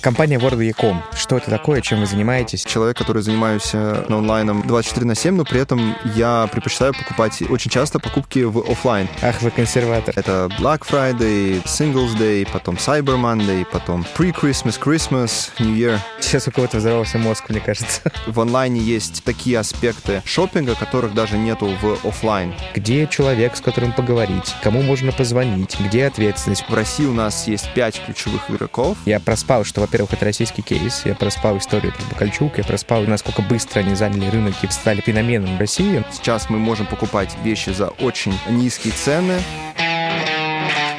Компания World.com. Что это такое, чем вы занимаетесь? Человек, который занимаюсь э, онлайном 24 на 7, но при этом я предпочитаю покупать очень часто покупки в офлайн. Ах, вы консерватор. Это Black Friday, Singles Day, потом Cyber Monday, потом Pre-Christmas, Christmas, New Year. Сейчас у кого-то взорвался мозг, мне кажется. В онлайне есть такие аспекты шопинга, которых даже нету в офлайн. Где человек, с которым поговорить? Кому можно позвонить? Где ответственность? В России у нас есть пять ключевых игроков. Я проспал, что, во-первых, это российский кейс. Я проспал историю про Бакальчук. Я проспал, насколько быстро они заняли рынок и стали феноменом в России. Сейчас мы можем покупать вещи за очень низкие цены.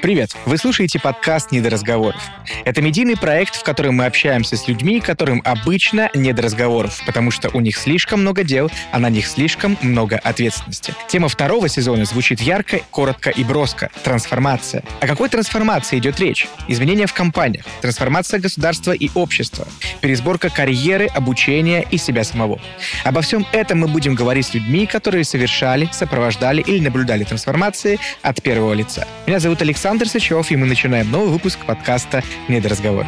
Привет! Вы слушаете подкаст «Не до разговоров». Это медийный проект, в котором мы общаемся с людьми, которым обычно не до разговоров, потому что у них слишком много дел, а на них слишком много ответственности. Тема второго сезона звучит ярко, коротко и броско. Трансформация. О какой трансформации идет речь? Изменения в компаниях, трансформация государства и общества, пересборка карьеры, обучения и себя самого. Обо всем этом мы будем говорить с людьми, которые совершали, сопровождали или наблюдали трансформации от первого лица. Меня зовут Александр Александр Сычев, и мы начинаем новый выпуск подкаста «Недоразговор».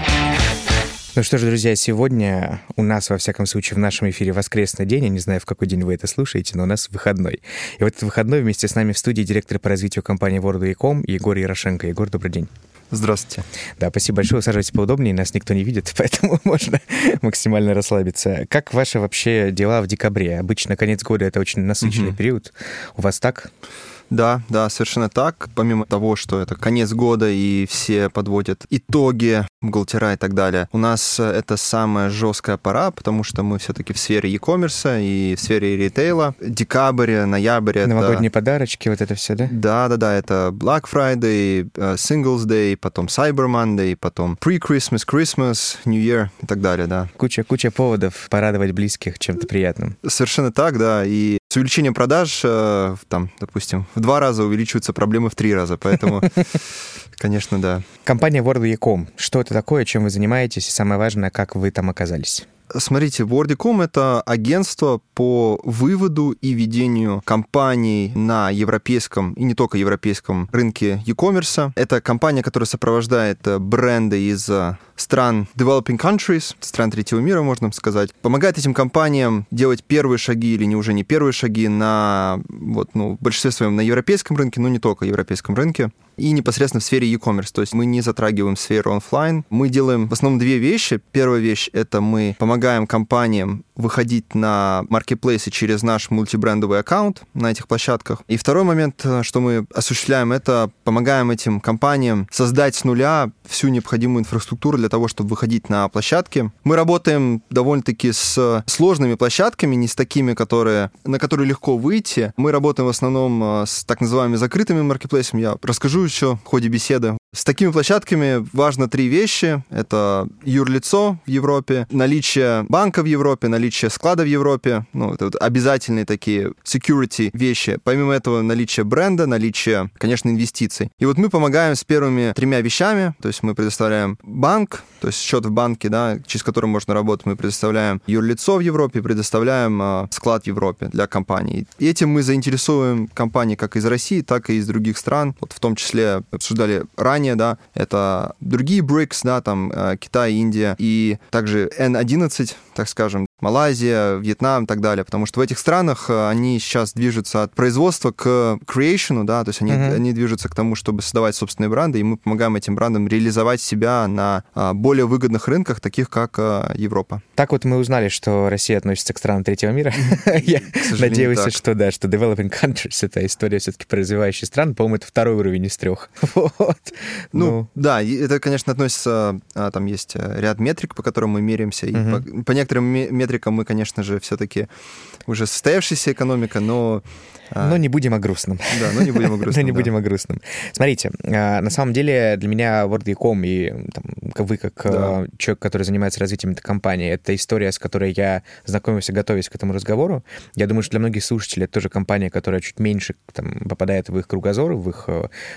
Ну что ж, друзья, сегодня у нас, во всяком случае, в нашем эфире воскресный день. Я не знаю, в какой день вы это слушаете, но у нас выходной. И вот этот выходной вместе с нами в студии директор по развитию компании World.com Егор Ярошенко. Егор, добрый день. Здравствуйте. Да, спасибо большое. Усаживайтесь поудобнее, нас никто не видит, поэтому можно максимально расслабиться. Как ваши вообще дела в декабре? Обычно конец года — это очень насыщенный mm-hmm. период. У вас так? Да, да, совершенно так. Помимо того, что это конец года и все подводят итоги, бухгалтера и так далее, у нас э, это самая жесткая пора, потому что мы все-таки в сфере e-commerce и в сфере ритейла. Декабрь, ноябрь. Новогодние это... подарочки, вот это все, да? Да, да, да. Это Black Friday, э, Singles Day, потом Cyber Monday, потом Pre-Christmas, Christmas, New Year и так далее, да. Куча-куча поводов порадовать близких чем-то приятным. Совершенно так, да. И с увеличением продаж, э, там, допустим, в два раза увеличиваются проблемы в три раза, поэтому, конечно, да. Компания World.com. Что это такое, чем вы занимаетесь, и самое важное, как вы там оказались? Смотрите, Wordy.com — это агентство по выводу и ведению компаний на европейском и не только европейском рынке e-commerce. Это компания, которая сопровождает э, бренды из э, стран developing countries, стран третьего мира, можно сказать, помогает этим компаниям делать первые шаги или не уже не первые шаги на, вот, ну, в большинстве своем на европейском рынке, но не только европейском рынке и непосредственно в сфере e-commerce. То есть мы не затрагиваем сферу офлайн. Мы делаем в основном две вещи. Первая вещь — это мы помогаем компаниям выходить на маркетплейсы через наш мультибрендовый аккаунт на этих площадках. И второй момент, э, что мы осуществляем, это помогаем этим компаниям создать с нуля всю необходимую инфраструктуру для того, чтобы выходить на площадки. Мы работаем довольно-таки с сложными площадками, не с такими, которые, на которые легко выйти. Мы работаем в основном э, с так называемыми закрытыми маркетплейсами. Я расскажу еще в ходе беседы. С такими площадками важно три вещи. Это юрлицо в Европе, наличие банка в Европе, наличие склада в Европе. Ну, это вот обязательные такие security вещи. Помимо этого, наличие бренда, наличие, конечно, инвестиций. И вот мы помогаем с первыми тремя вещами. То есть мы предоставляем банк, то есть счет в банке, да, через который можно работать. Мы предоставляем юрлицо в Европе, предоставляем э, склад в Европе для компаний. И этим мы заинтересуем компании как из России, так и из других стран. Вот в том числе обсуждали ранее, да, это другие BRICS, да, там э, Китай, Индия и также N11, так скажем, Малайзия, Вьетнам и так далее, потому что в этих странах э, они сейчас движутся от производства к creation, да, то есть они, uh-huh. они движутся к тому, чтобы создавать собственные бренды, и мы помогаем этим брендам реализовать себя на а, более выгодных рынках, таких как Европа. Так вот мы узнали, что Россия относится к странам третьего мира. Я надеялся, что да, что developing countries — это история все-таки про развивающие страны. По-моему, это второй уровень из трех. Вот. Ну, ну, да, это, конечно, относится... А, там есть э, ряд метрик, по которым мы меряемся. И по, по некоторым метрикам мы, конечно же, все-таки уже состоявшаяся экономика, но а. Но не будем о грустном. Да, но не будем о грустном. Но не будем о грустном. Смотрите, а, на самом деле для меня Word.com и там, вы как а, человек, который занимается развитием этой компании, это история, с которой я знакомился, готовясь к этому разговору. Я думаю, что для многих слушателей это тоже компания, которая чуть меньше там, попадает в их кругозор, в их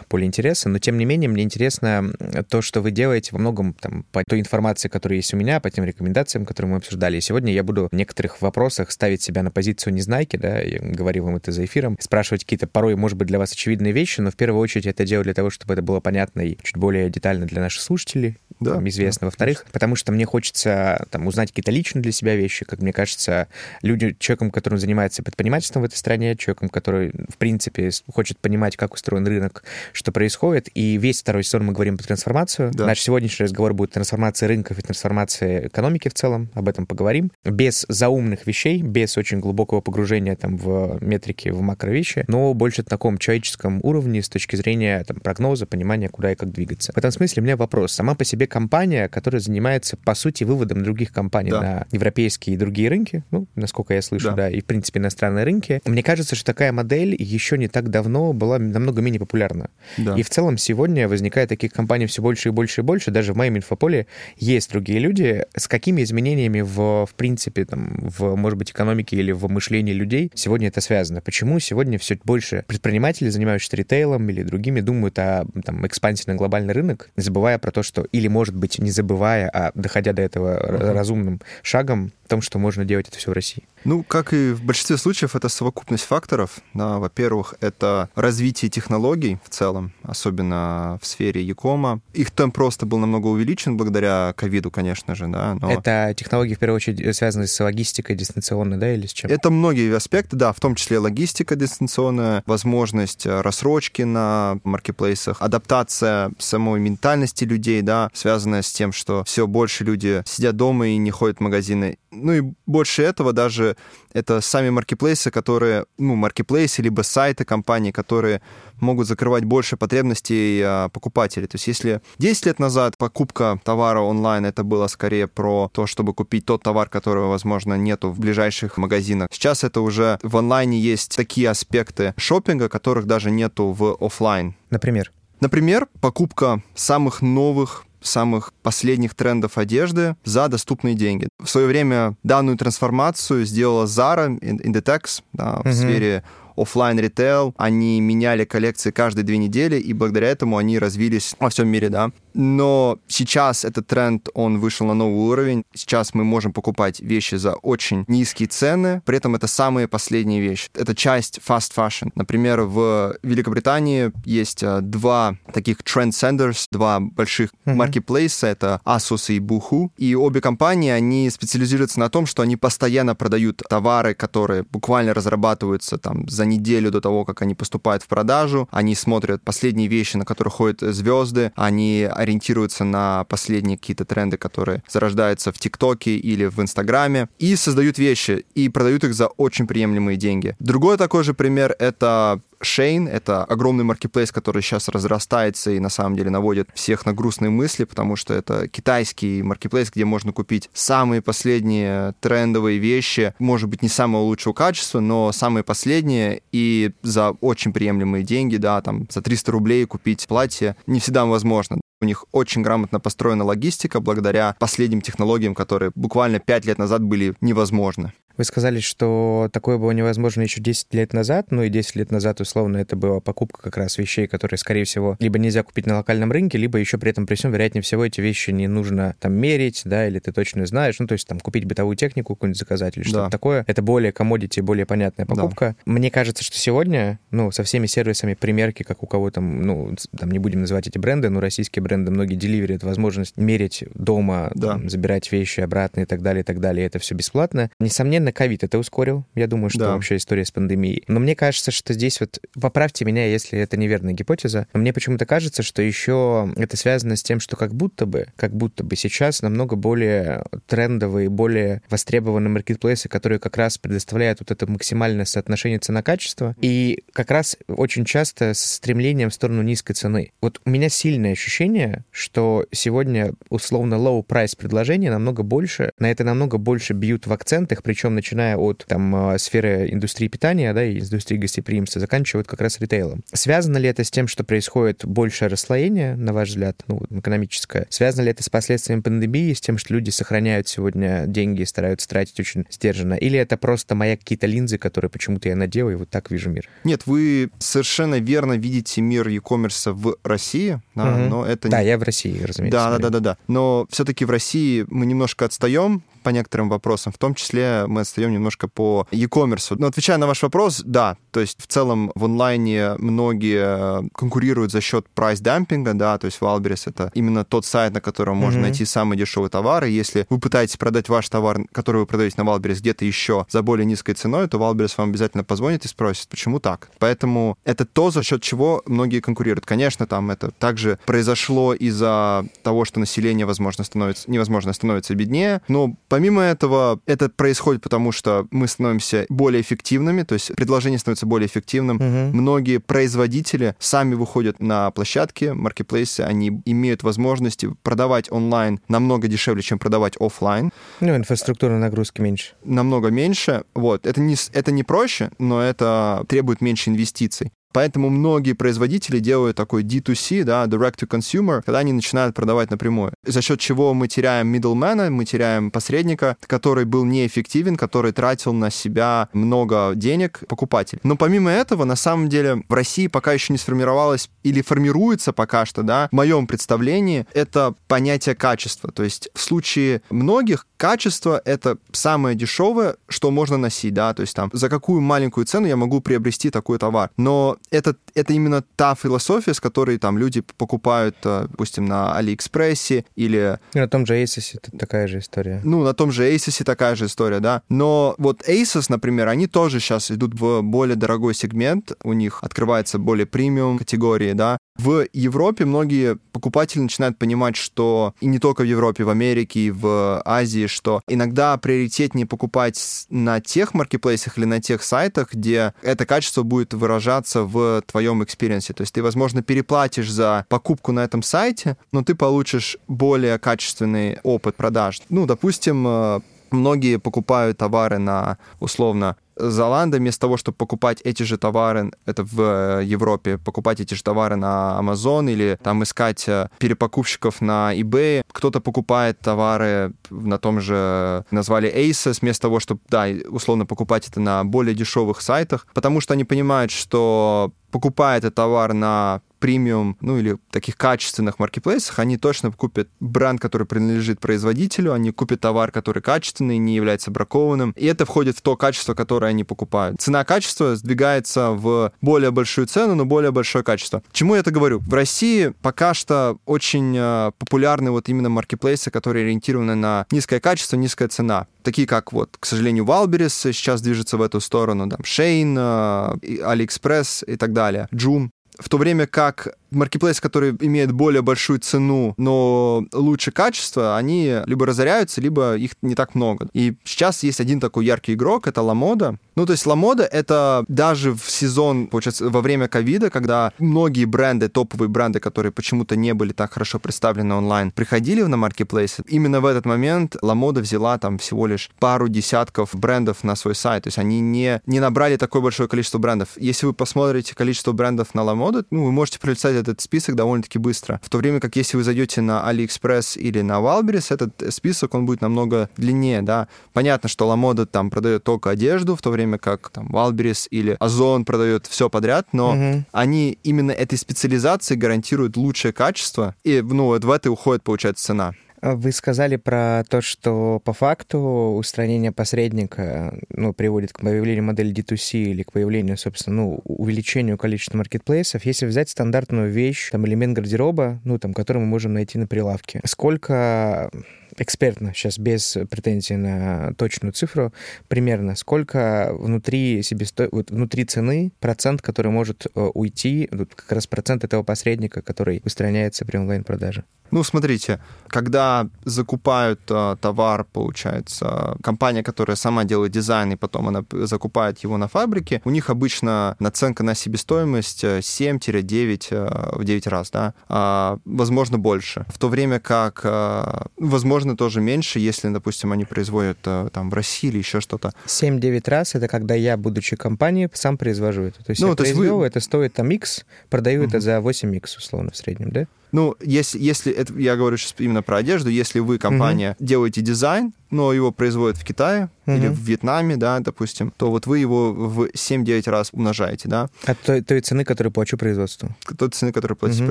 поле интереса, но тем не менее мне интересно то, что вы делаете во многом там, по той информации, которая есть у меня, по тем рекомендациям, которые мы обсуждали. И сегодня я буду в некоторых вопросах ставить себя на позицию незнайки, да, я говорил вам это за эфиром, спрашивать какие-то порой, может быть, для вас очевидные вещи, но в первую очередь это делаю для того, чтобы это было понятно и чуть более детально для наших слушателей. Да, там, известно. Да, Во-вторых, конечно. потому что мне хочется там, узнать какие-то личные для себя вещи, как мне кажется, люди, человеком, которым занимается предпринимательством в этой стране, человеком, который, в принципе, хочет понимать, как устроен рынок, что происходит. И весь второй сезон мы говорим про трансформацию. Да. Наш сегодняшний разговор будет трансформация рынков и трансформация экономики в целом. Об этом поговорим. Без заумных вещей, без очень глубокого погружения там, в метрики, в макровещи, но больше на таком человеческом уровне с точки зрения там, прогноза, понимания, куда и как двигаться. В этом смысле у меня вопрос. Сама по себе компания, которая занимается, по сути, выводом других компаний да. на европейские и другие рынки, ну, насколько я слышу, да. да, и, в принципе, иностранные рынки, мне кажется, что такая модель еще не так давно была намного менее популярна. Да. И в целом сегодня возникает таких компаний все больше и больше и больше. Даже в моем инфополе есть другие люди. С какими изменениями в, в принципе, там, в, может быть, экономике или в мышлении людей сегодня это связано? Почему сегодня все больше предпринимателей, занимающихся ритейлом или другими, думают о там, экспансии на глобальный рынок, забывая про то, что, или, может быть, не забывая, а доходя до этого uh-huh. разумным шагом, в том, что можно делать это все в России? Ну, как и в большинстве случаев, это совокупность факторов. Да, во-первых, это развитие технологий в целом, особенно в сфере Якома. Их темп просто был намного увеличен благодаря ковиду, конечно же. Да, но... Это технологии, в первую очередь, связаны с логистикой дистанционной, да, или с чем? Это многие аспекты, да, в том числе логистика дистанционная, возможность э, рассрочки на маркетплейсах, адаптация самой ментальности людей, да, связанная с тем, что все больше люди сидят дома и не ходят в магазины ну и больше этого даже это сами маркетплейсы, которые, ну, маркетплейсы, либо сайты компаний, которые могут закрывать больше потребностей а, покупателей. То есть если 10 лет назад покупка товара онлайн это было скорее про то, чтобы купить тот товар, которого, возможно, нету в ближайших магазинах. Сейчас это уже в онлайне есть такие аспекты шопинга, которых даже нету в офлайн. Например? Например, покупка самых новых самых последних трендов одежды за доступные деньги. В свое время данную трансформацию сделала Zara, Inditex да, в mm-hmm. сфере офлайн ритейл, они меняли коллекции каждые две недели, и благодаря этому они развились во всем мире, да. Но сейчас этот тренд, он вышел на новый уровень. Сейчас мы можем покупать вещи за очень низкие цены, при этом это самые последние вещи. Это часть fast fashion. Например, в Великобритании есть э, два таких trendsetters, два больших mm-hmm. маркетплейса, это Asus и Boohoo. И обе компании, они специализируются на том, что они постоянно продают товары, которые буквально разрабатываются там за неделю до того, как они поступают в продажу. Они смотрят последние вещи, на которые ходят звезды. Они ориентируются на последние какие-то тренды, которые зарождаются в ТикТоке или в Инстаграме. И создают вещи и продают их за очень приемлемые деньги. Другой такой же пример — это Шейн — это огромный маркетплейс, который сейчас разрастается и на самом деле наводит всех на грустные мысли, потому что это китайский маркетплейс, где можно купить самые последние трендовые вещи, может быть, не самого лучшего качества, но самые последние и за очень приемлемые деньги, да, там за 300 рублей купить платье не всегда возможно. У них очень грамотно построена логистика благодаря последним технологиям, которые буквально 5 лет назад были невозможны. Вы сказали, что такое было невозможно еще 10 лет назад, ну и 10 лет назад, условно, это была покупка как раз вещей, которые, скорее всего, либо нельзя купить на локальном рынке, либо еще при этом при всем, вероятнее всего, эти вещи не нужно там мерить, да, или ты точно знаешь, ну то есть там купить бытовую технику какую-нибудь заказать или что-то да. такое. Это более комодити, более понятная покупка. Да. Мне кажется, что сегодня, ну, со всеми сервисами примерки, как у кого там, ну, там не будем называть эти бренды, но российские бренды, многие деливери, это возможность мерить дома, да. там, забирать вещи обратно и так далее, и так далее, это все бесплатно. Несомненно, Наверное, ковид это ускорил. Я думаю, что да. вообще история с пандемией. Но мне кажется, что здесь вот... Поправьте меня, если это неверная гипотеза. Но мне почему-то кажется, что еще это связано с тем, что как будто бы, как будто бы сейчас намного более трендовые, более востребованные маркетплейсы, которые как раз предоставляют вот это максимальное соотношение цена-качество. И как раз очень часто с стремлением в сторону низкой цены. Вот у меня сильное ощущение, что сегодня условно low price предложения намного больше, на это намного больше бьют в акцентах, причем начиная от там, а, сферы индустрии питания да, и индустрии гостеприимства, заканчивая вот как раз ритейлом. Связано ли это с тем, что происходит большее расслоение, на ваш взгляд, ну, экономическое? Связано ли это с последствиями пандемии, с тем, что люди сохраняют сегодня деньги и стараются тратить очень сдержанно? Или это просто моя какие-то линзы, которые почему-то я надел, и вот так вижу мир? Нет, вы совершенно верно видите мир e-commerce в России, да, угу. но это... Да, не... я в России, разумеется. Да, да, да, да, да. Но все-таки в России мы немножко отстаем по некоторым вопросам. В том числе мы отстаем немножко по e-commerce. Но отвечая на ваш вопрос, да, то есть в целом в онлайне многие конкурируют за счет price-демпинга, да, то есть Wildberries это именно тот сайт, на котором можно mm-hmm. найти самый дешевый товар, и если вы пытаетесь продать ваш товар, который вы продаете на Wildberries где-то еще за более низкой ценой, то Wildberries вам обязательно позвонит и спросит, почему так. Поэтому это то, за счет чего многие конкурируют. Конечно, там это также произошло из-за того, что население, возможно, становится, невозможно становится беднее, но помимо этого это происходит потому, что мы становимся более эффективными, то есть предложение становится более эффективным. Угу. Многие производители сами выходят на площадки, маркетплейсы, они имеют возможности продавать онлайн намного дешевле, чем продавать офлайн. Ну, инфраструктурной нагрузки меньше. Намного меньше. Вот. Это не, это не проще, но это требует меньше инвестиций. Поэтому многие производители делают такой D2C, да, direct to consumer, когда они начинают продавать напрямую. За счет чего мы теряем middleman, мы теряем посредника, который был неэффективен, который тратил на себя много денег покупатель. Но помимо этого, на самом деле, в России пока еще не сформировалось или формируется пока что, да, в моем представлении, это понятие качества. То есть в случае многих качество — это самое дешевое, что можно носить, да, то есть там за какую маленькую цену я могу приобрести такой товар. Но это, это именно та философия, с которой там люди покупают, э, допустим, на Алиэкспрессе или... И на том же Asus это такая же история. Ну, на том же Asus такая же история, да. Но вот Asus, например, они тоже сейчас идут в более дорогой сегмент, у них открывается более премиум категории, да. В Европе многие покупатели начинают понимать, что и не только в Европе, в Америке, и в Азии, что иногда приоритетнее покупать на тех маркетплейсах или на тех сайтах, где это качество будет выражаться в твоем experience е. То есть ты, возможно, переплатишь за покупку на этом сайте, но ты получишь более качественный опыт продаж. Ну, допустим, э, многие покупают товары на условно Zalando вместо того, чтобы покупать эти же товары, это в э, Европе, покупать эти же товары на Amazon или там искать э, перепокупщиков на eBay, кто-то покупает товары на том же, назвали ASOS, вместо того, чтобы, да, условно покупать это на более дешевых сайтах, потому что они понимают, что покупая этот товар на премиум, ну или таких качественных маркетплейсах, они точно купят бренд, который принадлежит производителю, они купят товар, который качественный, не является бракованным, и это входит в то качество, которое они покупают. Цена-качество сдвигается в более большую цену, но более большое качество. Чему я это говорю? В России пока что очень э, популярны вот именно маркетплейсы, которые ориентированы на низкое качество, низкая цена. Такие как вот, к сожалению, Wildberries сейчас движется в эту сторону, там, Shein, AliExpress и так далее, Joom в то время как маркетплейсы, которые имеют более большую цену, но лучше качество, они либо разоряются, либо их не так много. И сейчас есть один такой яркий игрок, это Ламода. Ну, то есть Ламода — это даже в сезон, получается, во время ковида, когда многие бренды, топовые бренды, которые почему-то не были так хорошо представлены онлайн, приходили на маркетплейсы, именно в этот момент Ламода взяла там всего лишь пару десятков брендов на свой сайт. То есть они не, не набрали такое большое количество брендов. Если вы посмотрите количество брендов на Ламода, ну, вы можете пролистать этот список довольно-таки быстро. В то время как если вы зайдете на AliExpress или на Wildberries, этот список, он будет намного длиннее, да. Понятно, что Ламода там продает только одежду, в то время как там Wildberries или Озон продает все подряд, но угу. они именно этой специализации гарантируют лучшее качество, и, ну, вот в это уходит, получается, цена. Вы сказали про то, что по факту устранение посредника ну, приводит к появлению модели D2C или к появлению, собственно, ну, увеличению количества маркетплейсов. Если взять стандартную вещь, там, элемент гардероба, ну, там, который мы можем найти на прилавке, сколько экспертно, сейчас без претензий на точную цифру, примерно сколько внутри себесто... вот внутри цены процент, который может э, уйти, вот как раз процент этого посредника, который устраняется при онлайн-продаже? Ну, смотрите, когда закупают э, товар, получается, компания, которая сама делает дизайн, и потом она закупает его на фабрике, у них обычно наценка на себестоимость 7-9 э, в 9 раз, да, а, возможно, больше. В то время как, э, возможно, тоже меньше, если, допустим, они производят э, там в России или еще что-то. 7-9 раз — это когда я, будучи компанией, сам произвожу это. То есть ну, я то произвел, вы... это стоит там X, продаю угу. это за 8X, условно, в среднем, да? Ну, если, если это, я говорю сейчас именно про одежду, если вы, компания, mm-hmm. делаете дизайн, но его производят в Китае Мгм. или в Вьетнаме, да, допустим, то вот вы его в 7-9 раз умножаете, да, От той, той цены, которую плачу производству. той цены, которую платите Мгм.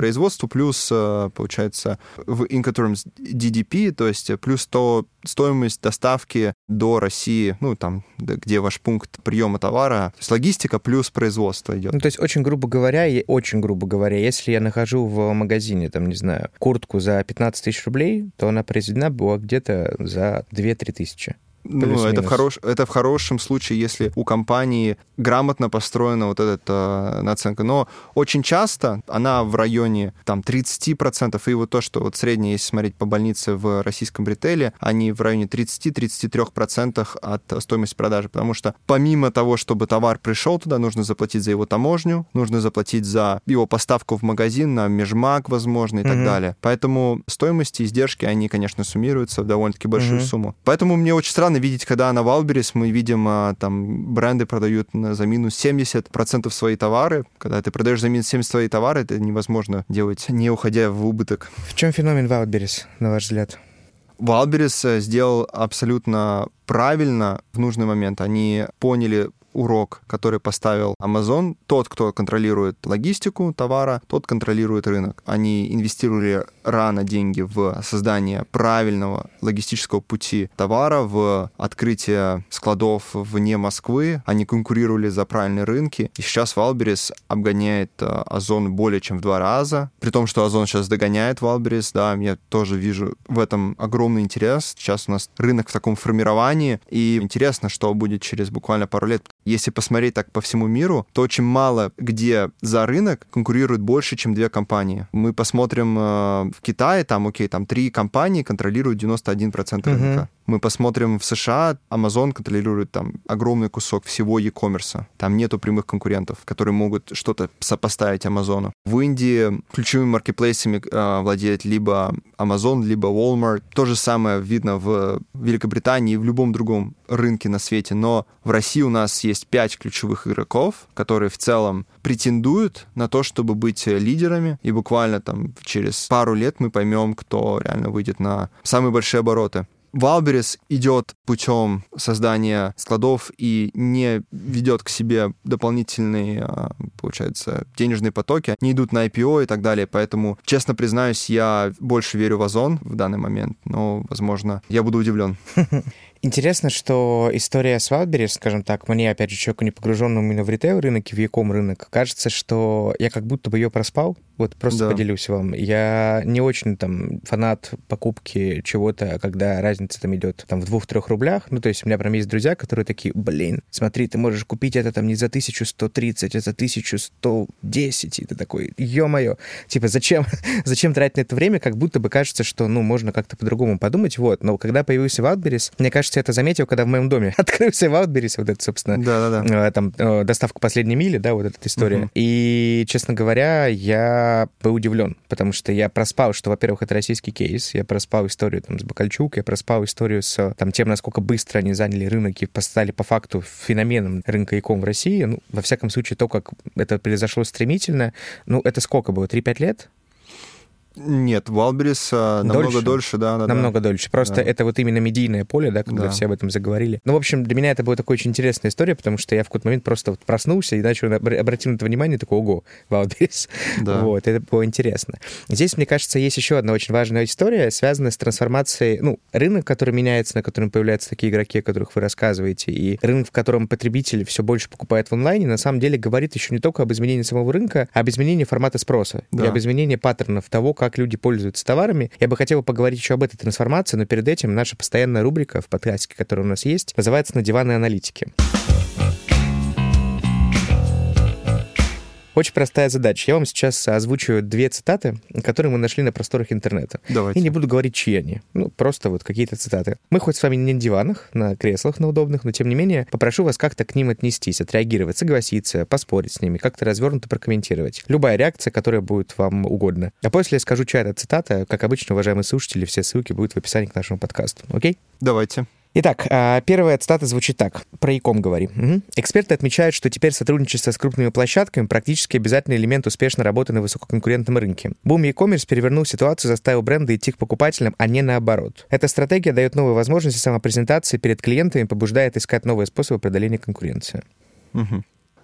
производству, плюс, э, получается, в Incoterms DDP, то есть э, плюс то стоимость доставки до России, ну, там, где ваш пункт приема товара, то есть логистика плюс производство идет. Ну, то есть, очень грубо говоря, очень грубо говоря, если я нахожу в магазине, там, не знаю, куртку за 15 тысяч рублей, то она произведена была где-то за 2-3 тысячи. Ну, это в, хорош... это в хорошем случае, если у компании грамотно построена вот эта э, наценка. Но очень часто она в районе там 30%, и вот то, что вот среднее, если смотреть по больнице в российском ритейле, они в районе 30-33% от стоимости продажи, потому что помимо того, чтобы товар пришел туда, нужно заплатить за его таможню, нужно заплатить за его поставку в магазин, на межмаг, возможно, и так Мгм. далее. Поэтому стоимости, издержки, они, конечно, суммируются в довольно-таки большую Мгм. сумму. Поэтому мне очень странно видеть, когда на Wildberries мы видим, а, там, бренды продают за минус 70% свои товары. Когда ты продаешь за минус 70 свои товары, это невозможно делать, не уходя в убыток. В чем феномен Wildberries, на ваш взгляд? Wildberries э, сделал абсолютно правильно в нужный момент. Они поняли урок, который поставил Amazon. Тот, кто контролирует логистику товара, тот контролирует рынок. Они инвестировали рано деньги в создание правильного логистического пути товара, в открытие складов вне Москвы. Они конкурировали за правильные рынки. И сейчас Wildberries обгоняет э, Озон более чем в два раза. При том, что Озон сейчас догоняет Wildberries, да, я тоже вижу в этом огромный интерес. Сейчас у нас рынок в таком формировании, и интересно, что будет через буквально пару лет. Если посмотреть так по всему миру, то очень мало где за рынок конкурирует больше, чем две компании. Мы посмотрим э, в Китае, там, окей, там три компании контролируют 91% Мгм. рынка. Мы посмотрим в США, Amazon контролирует там огромный кусок всего e-commerce. Там нету прямых конкурентов, которые могут что-то сопоставить Амазону. В Индии ключевыми маркетплейсами э, владеет либо Amazon, либо Walmart. То же самое видно в Великобритании и в любом другом рынке на свете. Но в России у нас есть пять ключевых игроков, которые в целом претендуют на то, чтобы быть э, лидерами. И буквально там через пару лет мы поймем, кто реально выйдет на самые большие обороты. Валберис идет путем создания складов и не ведет к себе дополнительные, а, получается, денежные потоки. Они идут на IPO и так далее. Поэтому, честно признаюсь, я больше верю в Озон в данный момент. Но, возможно, я буду удивлен. Интересно, что история с Wildberries, скажем так, мне, опять же, человеку не погруженному именно в ритейл-рынок и в яком рынок, кажется, что я как будто бы ее проспал. Вот просто Да. поделюсь вам. Я не очень там фанат покупки чего-то, когда разница там идет там в двух-трех рублях. Ну, то есть у меня прям есть друзья, которые такие, блин, смотри, ты можешь купить это там не за 1130, а за 1110. И ты такой, ё-моё. Типа, зачем, зачем тратить на это время? Как будто бы кажется, что, ну, можно как-то по-другому подумать. Вот. Но когда появился Wildberries, мне кажется, я это заметил, когда в моем доме открылся Wildberries, вот это, собственно, Да-да-да. э, там э, доставка последней мили, да, вот эта история. Мгм. И, честно говоря, я был удивлен, потому что я проспал, что, во-первых, это российский кейс, я проспал историю там с Бакальчук, я проспал историю с там тем, насколько быстро они заняли рынок и стали по факту феноменом рынка икон в России. Ну, во всяком случае, то, как это произошло стремительно, ну, это сколько было? 3-5 лет? Нет, Валберис а, намного Дольше? дольше, да, да, да. намного дольше. Просто Да. это вот именно медийное поле, да, когда Да. все об этом заговорили. Ну, в общем, для меня это была такая очень интересная история, потому что я в какой-то момент просто вот проснулся и начал обр- обратил на это внимание, такой, ого, Wildberries. Да. Вот, это было интересно. Здесь, мне кажется, есть еще одна очень важная история, связанная с трансформацией, ну, рынок, который меняется, на котором появляются такие игроки, о которых вы рассказываете, и рынок, в котором потребитель все больше покупает в онлайне, на самом деле говорит еще не только об изменении самого рынка, а об изменении формата спроса и Да. об изменении паттернов того, как люди пользуются товарами. Я бы хотел поговорить еще об этой трансформации, но перед этим наша постоянная рубрика в подкасте, которая у нас есть, называется «На диванной аналитики». Очень простая задача. Я вам сейчас озвучу две цитаты, которые мы нашли на просторах интернета. Давайте. И не буду говорить, чьи они. Ну, просто вот какие-то цитаты. Мы хоть с вами не на диванах, на креслах на удобных, но тем не менее попрошу вас как-то к ним отнестись, отреагировать, согласиться, поспорить с ними, как-то развернуто прокомментировать. Любая реакция, которая будет вам угодна. А после я скажу, чья это цитата. Как обычно, уважаемые слушатели, все ссылки будут в описании к нашему подкасту. Окей? Давайте. Итак, а, первая цитата звучит так. Про иком говорим. Угу. Эксперты отмечают, что теперь сотрудничество с крупными площадками практически обязательный элемент успешной работы на высококонкурентном рынке. Бум e-commerce перевернул ситуацию, заставил бренды идти к покупателям, а не наоборот. Эта стратегия дает новые возможности самопрезентации перед клиентами, побуждает искать новые способы преодоления конкуренции. Угу.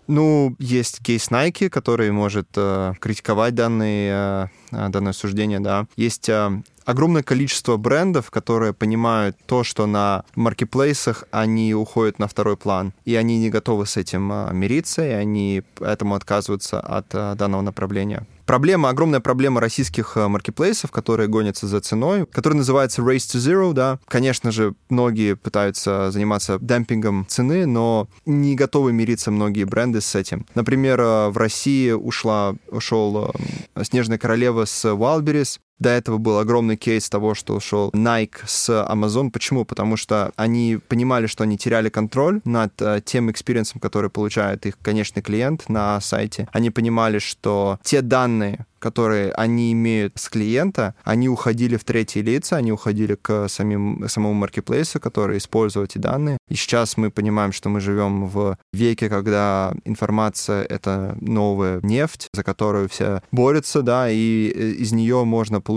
Ну, есть кейс Nike, который может э, критиковать данные, э, данное суждение, да. Есть э, огромное количество брендов, которые понимают то, что на маркетплейсах они уходят на второй план, и они не готовы с этим э, мириться, и они поэтому отказываются от э, данного направления. Проблема, огромная проблема российских э, маркетплейсов, которые гонятся за ценой, который называется Race to Zero, да. Конечно же, многие пытаются заниматься демпингом цены, но не готовы мириться многие бренды с этим. Например, э, в России ушла, ушел э, Снежная королева versus Wildberries до этого был огромный кейс того, что ушел Nike с Amazon. Почему? Потому что они понимали, что они теряли контроль над тем experience ом, который получает их конечный клиент на сайте. Они понимали, что те данные, которые они имеют с клиента, они уходили в третьи лица, они уходили к самим, самому маркетплейсу, который использует эти данные. И сейчас мы понимаем, что мы живем в веке, когда информация — это новая нефть, за которую все борются, да, и э, из нее можно получить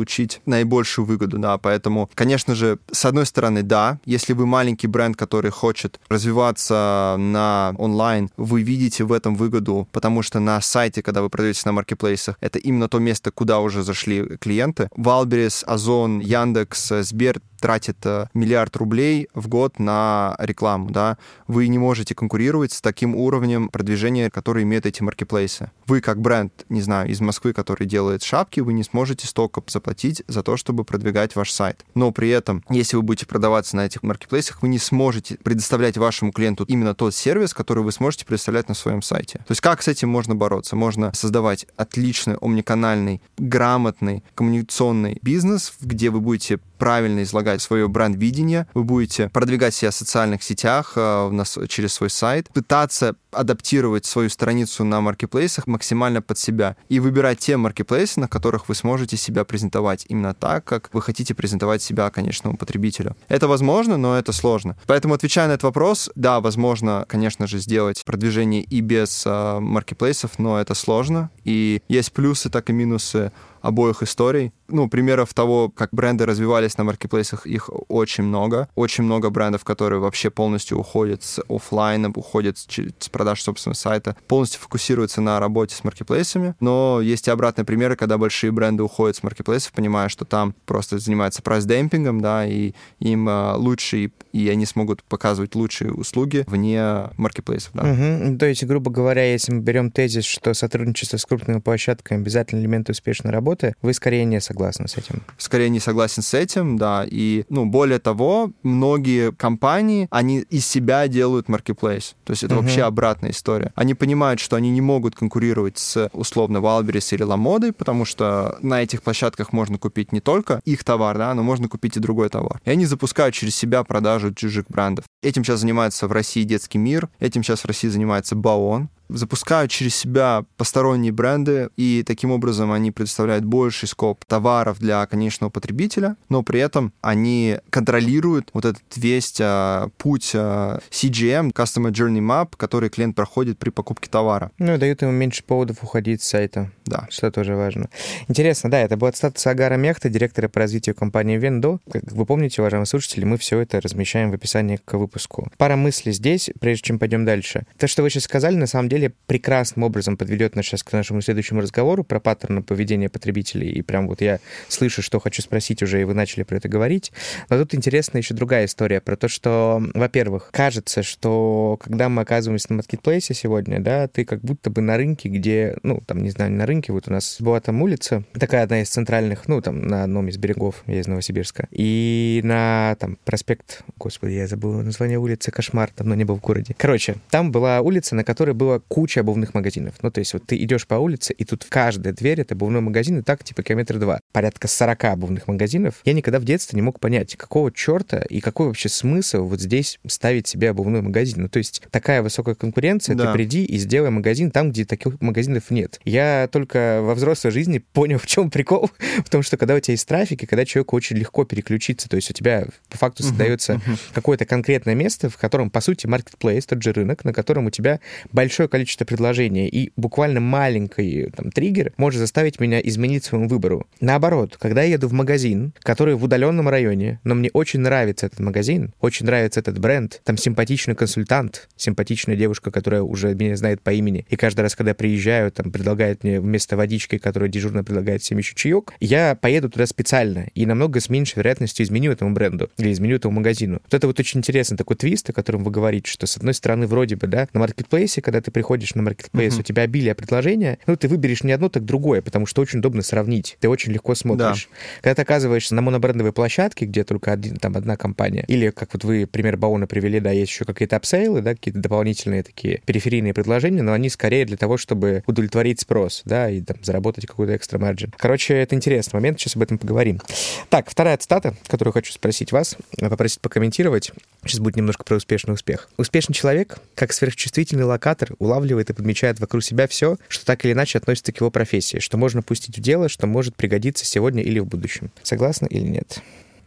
наибольшую выгоду, да. Поэтому, конечно же, с одной стороны, да, если вы маленький бренд, который хочет развиваться на онлайн, вы видите в этом выгоду, потому что на сайте, когда вы продаетесь на маркетплейсах, это именно то место, куда уже зашли клиенты. Wildberries, Озон, Яндекс, Сбер тратит э, миллиард рублей в год на рекламу, да, вы не можете конкурировать с таким уровнем продвижения, который имеют эти маркетплейсы. Вы как бренд, не знаю, из Москвы, который делает шапки, вы не сможете столько заплатить за то, чтобы продвигать ваш сайт. Но при этом, если вы будете продаваться на этих маркетплейсах, вы не сможете предоставлять вашему клиенту именно тот сервис, который вы сможете предоставлять на своем сайте. То есть как с этим можно бороться? Можно создавать отличный, омниканальный, грамотный коммуникационный бизнес, где вы будете правильно излагать свое бренд-видение, вы будете продвигать себя в социальных сетях э, через свой сайт, пытаться адаптировать свою страницу на маркетплейсах максимально под себя и выбирать те маркетплейсы, на которых вы сможете себя презентовать именно так, как вы хотите презентовать себя конечному потребителю. Это возможно, но это сложно. Поэтому, отвечая на этот вопрос, да, возможно, конечно же, сделать продвижение и без э, маркетплейсов, но это сложно. И есть плюсы, так и минусы обоих историй. Ну, примеров того, как бренды развивались на маркетплейсах, их очень много. Очень много брендов, которые вообще полностью уходят с офлайна, уходят с продаж собственного сайта, полностью фокусируются на работе с маркетплейсами. Но есть и обратные примеры, когда большие бренды уходят с маркетплейсов, понимая, что там просто занимаются price-демпингом, да, и им а, лучше, и, они смогут показывать лучшие услуги вне маркетплейсов, да. Угу. То есть, грубо говоря, если мы берем тезис, что сотрудничество с крупными площадками обязательно элемент успешной работы. Вы скорее не согласны с этим? Скорее не согласен с этим, да. И, ну, более того, многие компании, они из себя делают marketplace. То есть это uh-huh. вообще обратная история. Они понимают, что они не могут конкурировать с, условно, Wildberries или Ламодой, потому что на этих площадках можно купить не только их товар, да, но можно купить и другой товар. И они запускают через себя продажу чужих брендов. Этим сейчас занимается в России детский мир, этим сейчас в России занимается Баон, запускают через себя посторонние бренды, и таким образом они предоставляют больший скоп товаров для конечного потребителя, но при этом они контролируют вот этот весь а, путь а, CGM, Customer Journey Map, который клиент проходит при покупке товара. Ну и дают ему меньше поводов уходить с сайта. Да. Что тоже важно. Интересно, да, это был статус Агара Мехта, директора по развитию компании Вендо. Как вы помните, уважаемые слушатели, мы все это размещаем в описании к выпуску. Пара мыслей здесь, прежде чем пойдем дальше. То, что вы сейчас сказали, на самом деле прекрасным образом подведет нас сейчас к нашему следующему разговору про паттерны поведения потребителей. И прям вот я слышу, что хочу спросить уже, и вы начали про это говорить. Но тут интересна еще другая история про то, что, во-первых, кажется, что когда мы оказываемся на маркетплейсе сегодня, да, ты как будто бы на рынке, где, ну, там, не знаю, на рынке, вот у нас была там улица, такая одна из центральных, ну, там, на одном из берегов, я из Новосибирска, и на, там, проспект, господи, я забыл название улицы, кошмар, давно не был в городе. Короче, там была улица, на которой было куча обувных магазинов. Ну, то есть вот ты идешь по улице, и тут каждая дверь — это обувной магазин, и так типа километр два. Порядка 40 обувных магазинов. Я никогда в детстве не мог понять, какого черта и какой вообще смысл вот здесь ставить себе обувной магазин. Ну, то есть такая высокая конкуренция, да. ты приди и сделай магазин там, где таких магазинов нет. Я только во взрослой жизни понял, в чем прикол, в том, что когда у тебя есть трафик, и когда человеку очень легко переключиться, то есть у тебя по факту создается uh-huh, uh-huh. какое-то конкретное место, в котором, по сути, marketplace, тот же рынок, на котором у тебя большое количество предложений, и буквально маленький там, триггер может заставить меня изменить своему выбору. Наоборот, когда я еду в магазин, который в удаленном районе, но мне очень нравится этот магазин, очень нравится этот бренд, там симпатичный консультант, симпатичная девушка, которая уже меня знает по имени, и каждый раз, когда я приезжаю, там предлагает мне вместо водички, которая дежурно предлагает всем еще чаек, я поеду туда специально и намного с меньшей вероятностью изменю этому бренду или изменю этому магазину. Вот это вот очень интересный такой твист, о котором вы говорите, что с одной стороны вроде бы, да, на маркетплейсе, когда ты приходишь на маркетплейс, uh-huh. у тебя обилие предложения, ну, ты выберешь не одно, так другое, потому что очень удобно сравнить. Ты очень легко смотришь. Да. Когда ты оказываешься на монобрендовой площадке, где только один, там одна компания, или как вот вы пример Бауна привели, да, есть еще какие-то апсейлы, да, какие-то дополнительные такие периферийные предложения, но они скорее для того, чтобы удовлетворить спрос, да, и там заработать какой-то экстра margin. Короче, это интересный момент, сейчас об этом поговорим. Так, вторая цитата, которую хочу спросить вас, попросить покомментировать. Сейчас будет немножко про успешный успех. Успешный человек, как сверхчувствительный локатор, улавливает и подмечает вокруг себя все, что так или иначе относится к его профессии, что можно пустить в дело, что может пригодиться сегодня или в будущем. Согласны или нет?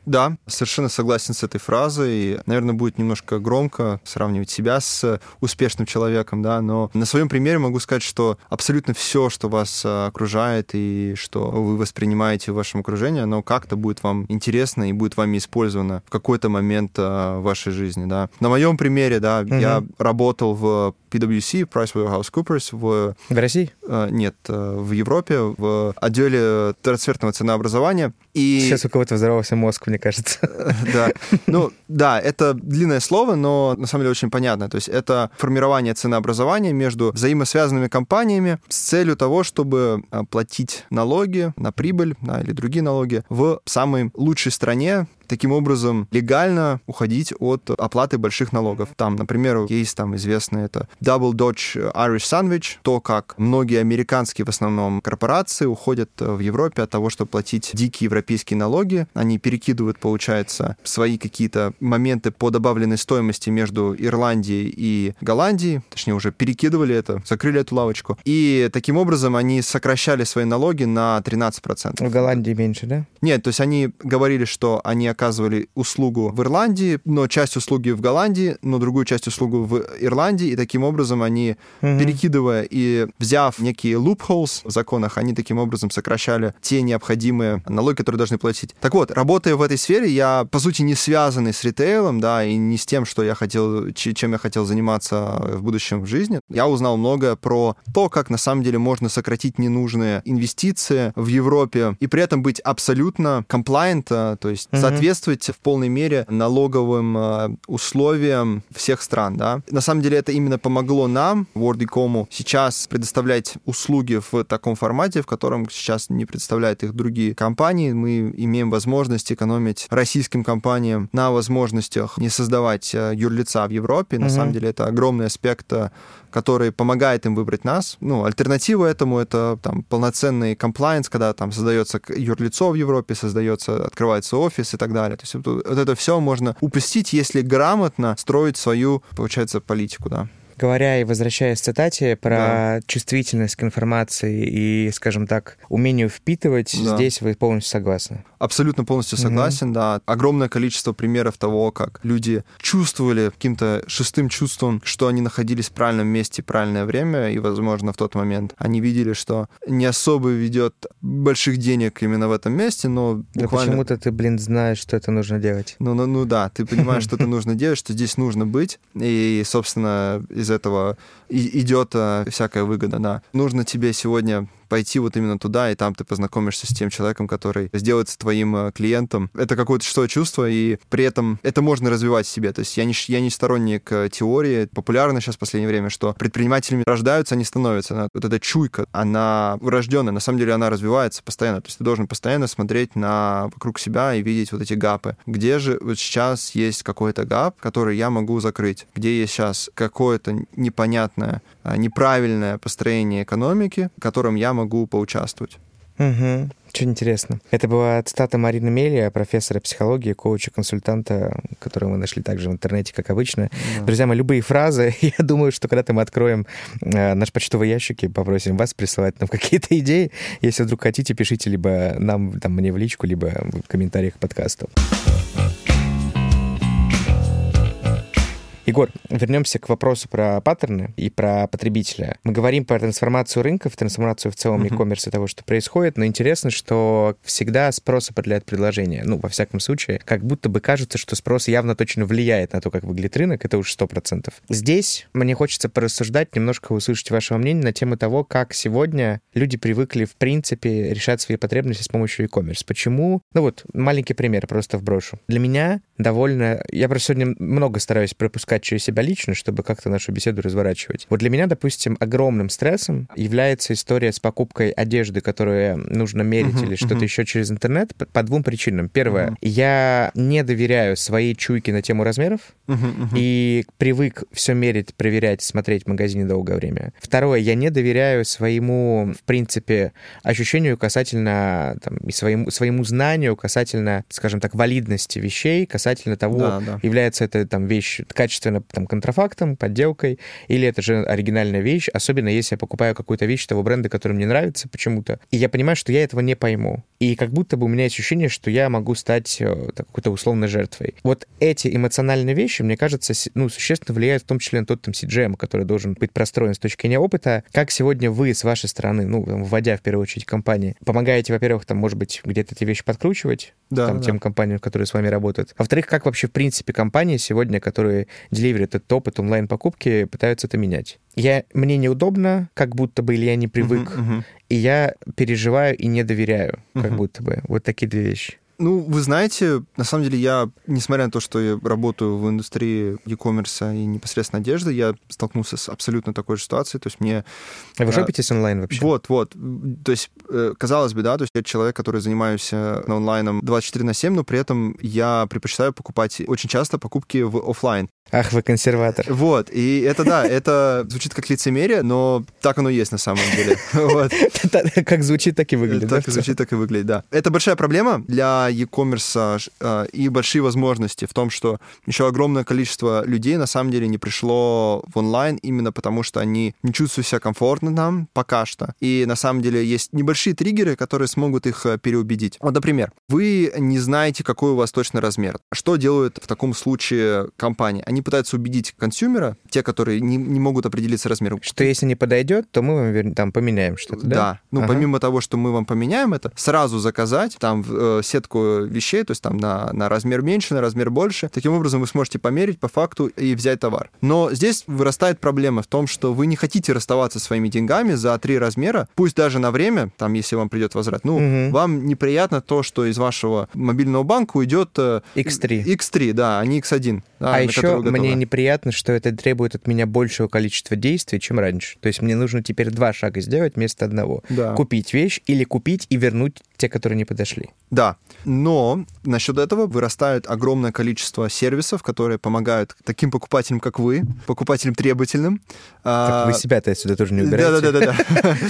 Да, совершенно согласен с этой фразой. Наверное, будет немножко громко сравнивать себя с успешным человеком, да, но на своем примере могу сказать, что абсолютно все, что вас а, окружает и что вы воспринимаете в вашем окружении, оно как-то будет вам интересно и будет вами использовано в какой-то момент а, вашей жизни, да. На моем примере, да, угу. я работал в PwC, PricewaterhouseCoopers в... В России? Э, нет, э, в Европе, в отделе трансферного ценообразования. И... Сейчас у кого-то взорвался мозг, мне кажется. Да. Ну, да, это длинное слово, но на самом деле очень понятно. То есть это формирование ценообразования между взаимосвязанными компаниями с целью того, чтобы э, платить налоги на прибыль да, или другие налоги в самой лучшей стране, таким образом легально уходить от оплаты больших налогов. Там, например, есть там известный это Double Dodge Irish Sandwich, то, как многие американские в основном корпорации уходят в Европе от того, чтобы платить дикие европейские налоги. Они перекидывают, получается, свои какие-то моменты по добавленной стоимости между Ирландией и Голландией, точнее, уже перекидывали это, закрыли эту лавочку. И таким образом они сокращали свои налоги на 13%. В Голландии меньше, да? Нет, то есть они говорили, что они оказывали услугу в Ирландии, но часть услуги в Голландии, но другую часть услуги в Ирландии, и таким образом они, угу. перекидывая и взяв некие loopholes в законах, они таким образом сокращали те необходимые налоги, которые должны платить. Так вот, работая в этой сфере, я, по сути, не связанный с ритейлом, да, и не с тем, что я хотел, чем я хотел заниматься в будущем в жизни, я узнал многое про то, как на самом деле можно сократить ненужные инвестиции в Европе и при этом быть абсолютно compliant, то есть mm-hmm соответствовать в полной мере налоговым э, условиям всех стран. Да? На самом деле это именно помогло нам, WorldEcom, сейчас предоставлять услуги в таком формате, в котором сейчас не представляют их другие компании. Мы имеем возможность экономить российским компаниям на возможностях не создавать э, юрлица в Европе. На mm-hmm. самом деле это огромный аспект э, который помогает им выбрать нас. Ну, альтернатива этому это там полноценный комплайенс, когда там создается юрлицо в Европе, создается, открывается офис и так далее. То есть вот, вот это все можно упустить, если грамотно строить свою, получается, политику, да говоря и возвращаясь к цитате про да. чувствительность к информации и, скажем так, умению впитывать, да. здесь вы полностью согласны? Абсолютно полностью согласен, mm-hmm. да. Огромное количество примеров того, как люди чувствовали каким-то шестым чувством, что они находились в правильном месте, правильное время, и, возможно, в тот момент они видели, что не особо ведет больших денег именно в этом месте, но буквально... Да почему-то ты, блин, знаешь, что это нужно делать. Ну, ну, ну да, ты понимаешь, что это нужно делать, что здесь нужно быть, и, собственно, из из этого идет э, всякая выгода, да. Нужно тебе сегодня пойти вот именно туда, и там ты познакомишься с тем человеком, который сделается твоим э, клиентом. Это какое-то шестое чувство, и при этом это можно развивать в себе. То есть я не, я не сторонник э, теории. Популярно сейчас в последнее время, что предпринимателями рождаются, они становятся. Вот эта чуйка, она врожденная. На самом деле она развивается постоянно. То есть ты должен постоянно смотреть на вокруг себя и видеть вот эти гапы. Где же вот сейчас есть какой-то гап, который я могу закрыть? Где есть сейчас какое-то непонятное, неправильное построение экономики, в котором я могу поучаствовать? Угу. Очень интересно. Это была цитата Марины Мелия, профессора психологии, коуча, консультанта, которую мы нашли также в интернете, как обычно. Да. Друзья мои, любые фразы, я думаю, что когда-то мы откроем э, наш почтовый ящик и попросим вас присылать нам какие-то идеи. Если вдруг хотите, пишите либо нам, там, мне в личку, либо в комментариях к подкасту. Егор, вернемся к вопросу про паттерны и про потребителя. Мы говорим про трансформацию рынков, трансформацию в целом uh-huh. e-commerce того, что происходит, но интересно, что всегда спрос определяет предложение. Ну, во всяком случае, как будто бы кажется, что спрос явно точно влияет на то, как выглядит рынок, это уж сто процентов. Здесь мне хочется порассуждать, немножко услышать вашего мнения на тему того, как сегодня люди привыкли, в принципе, решать свои потребности с помощью e-commerce. Почему? Ну вот, маленький пример просто вброшу. Для меня довольно... Я просто сегодня много стараюсь пропускать через себя лично, чтобы как-то нашу беседу разворачивать. Вот для меня, допустим, огромным стрессом является история с покупкой одежды, которую нужно мерить uh-huh, или что-то uh-huh. еще через интернет по, по двум причинам. Первое, uh-huh. я не доверяю своей чуйке на тему размеров uh-huh, uh-huh. и привык все мерить, проверять, смотреть в магазине долгое время. Второе, я не доверяю своему, в принципе, ощущению касательно там, и своему, своему знанию касательно, скажем так, валидности вещей, касательно того, да, да. является это там вещь качественно там, контрафактом, подделкой, или это же оригинальная вещь, особенно если я покупаю какую-то вещь того бренда, который мне нравится почему-то, и я понимаю, что я этого не пойму. И как будто бы у меня есть ощущение, что я могу стать э, какой-то условной жертвой. Вот эти эмоциональные вещи, мне кажется, ну, существенно влияют в том числе на тот там CGM, который должен быть простроен с точки зрения опыта. Как сегодня вы с вашей стороны, ну, вводя в первую очередь компании, помогаете, во-первых, там, может быть, где-то эти вещи подкручивать, да, там, да. тем компаниям, которые с вами работают. Во-вторых, как вообще, в принципе, компании сегодня, которые деливерят этот опыт онлайн-покупки, пытаются это менять? Я, мне неудобно, как будто бы, или я не привык, uh-huh, uh-huh. и я переживаю и не доверяю, как uh-huh. будто бы. Вот такие две вещи. Ну, вы знаете, на самом деле я, несмотря на то, что я работаю в индустрии e-commerce и непосредственно одежды, я столкнулся с абсолютно такой же ситуацией. То есть мне... А вы шопитесь онлайн вообще? Вот, вот. То есть, э, казалось бы, да, то есть я человек, который занимаюсь э, онлайном 24 на 7, но при этом я предпочитаю покупать очень часто покупки в офлайн. Ах, вы консерватор. Вот, и это да, это звучит как лицемерие, но так оно есть на самом деле. Как звучит, так и выглядит. Так и звучит, так и выглядит, да. Это большая проблема для e-commerce а, и большие возможности в том, что еще огромное количество людей на самом деле не пришло в онлайн именно потому, что они не чувствуют себя комфортно там пока что. И на самом деле есть небольшие триггеры, которые смогут их э, переубедить. Вот, например, вы не знаете, какой у вас точный размер. Что делают в таком случае компании? Они пытаются убедить консюмера, те, которые не, не могут определиться размером. Что если не подойдет, то мы вам там поменяем что-то, да? Да. Ну, ага. помимо того, что мы вам поменяем это, сразу заказать там э, сетку вещей, то есть там на, на размер меньше, на размер больше. Таким образом, вы сможете померить по факту и взять товар. Но здесь вырастает проблема в том, что вы не хотите расставаться своими деньгами за три размера, пусть даже на время, там, если вам придет возврат. Ну, угу. вам неприятно то, что из вашего мобильного банка уйдет... X3. Э, X3, да, а не X1. Да, а еще мне неприятно, что это требует от меня большего количества действий, чем раньше. То есть мне нужно теперь два шага сделать вместо одного. Да. Купить вещь или купить и вернуть те, которые не подошли. Да, но насчет этого вырастает огромное количество сервисов, которые помогают таким покупателям, как вы, покупателям требовательным. Так вы себя-то отсюда тоже не убираете. Да-да-да.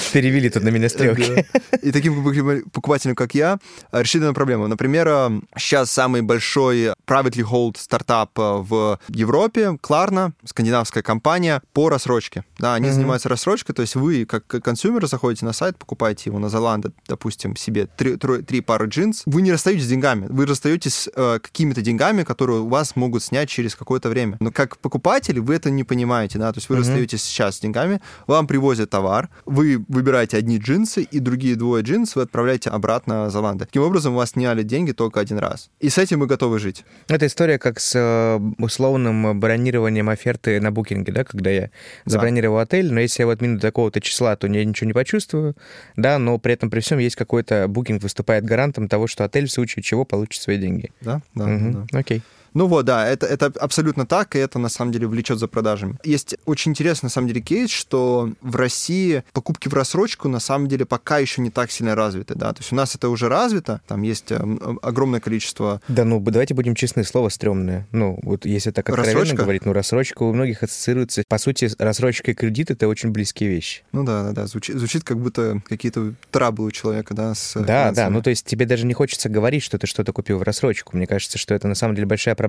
Перевели тут на меня стрелки. И таким покупателям, как я, решили эту проблему. Например, сейчас самый большой privately hold стартап в Европе, Klarna, скандинавская компания, по рассрочке. Да, они занимаются рассрочкой, то есть вы, как consumer, заходите на сайт, покупаете его на Zalando, допустим, себе три, три, три пары джинс, вы не расстаетесь с деньгами, вы расстаетесь э, какими-то деньгами, которые у вас могут снять через какое-то время. Но как покупатель вы это не понимаете, да, то есть вы mm-hmm. расстаетесь сейчас с деньгами, вам привозят товар, вы выбираете одни джинсы и другие двое джинс вы отправляете обратно в Zalando. Таким образом, у вас сняли деньги только один раз. И с этим вы готовы жить. Это история как с э, условным бронированием оферты на букинге, да, когда я забронировал отель, но если я вот минут такого-то числа, то я ничего не почувствую, да, но при этом при всем есть какой-то букинг выступает гарантом того, что отель в случае чего получит свои деньги. Да, да, угу. да. Окей. Ну вот, да, это, это абсолютно так, и это на самом деле влечет за продажами. Есть очень интересный на самом деле кейс, что в России покупки в рассрочку на самом деле пока еще не так сильно развиты, да, то есть у нас это уже развито, там есть э, огромное количество... Да, ну давайте будем честны, слово стрёмное. Ну вот если так откровенно рассрочка? говорить, ну рассрочка у многих ассоциируется, по сути, рассрочка и кредит — это очень близкие вещи. Ну да, да, да, звучит, звучит как будто какие-то траблы у человека, да, с Да, финансами. да, ну то есть тебе даже не хочется говорить, что ты что-то купил в рассрочку. Мне кажется, что это на самом деле большая проблема.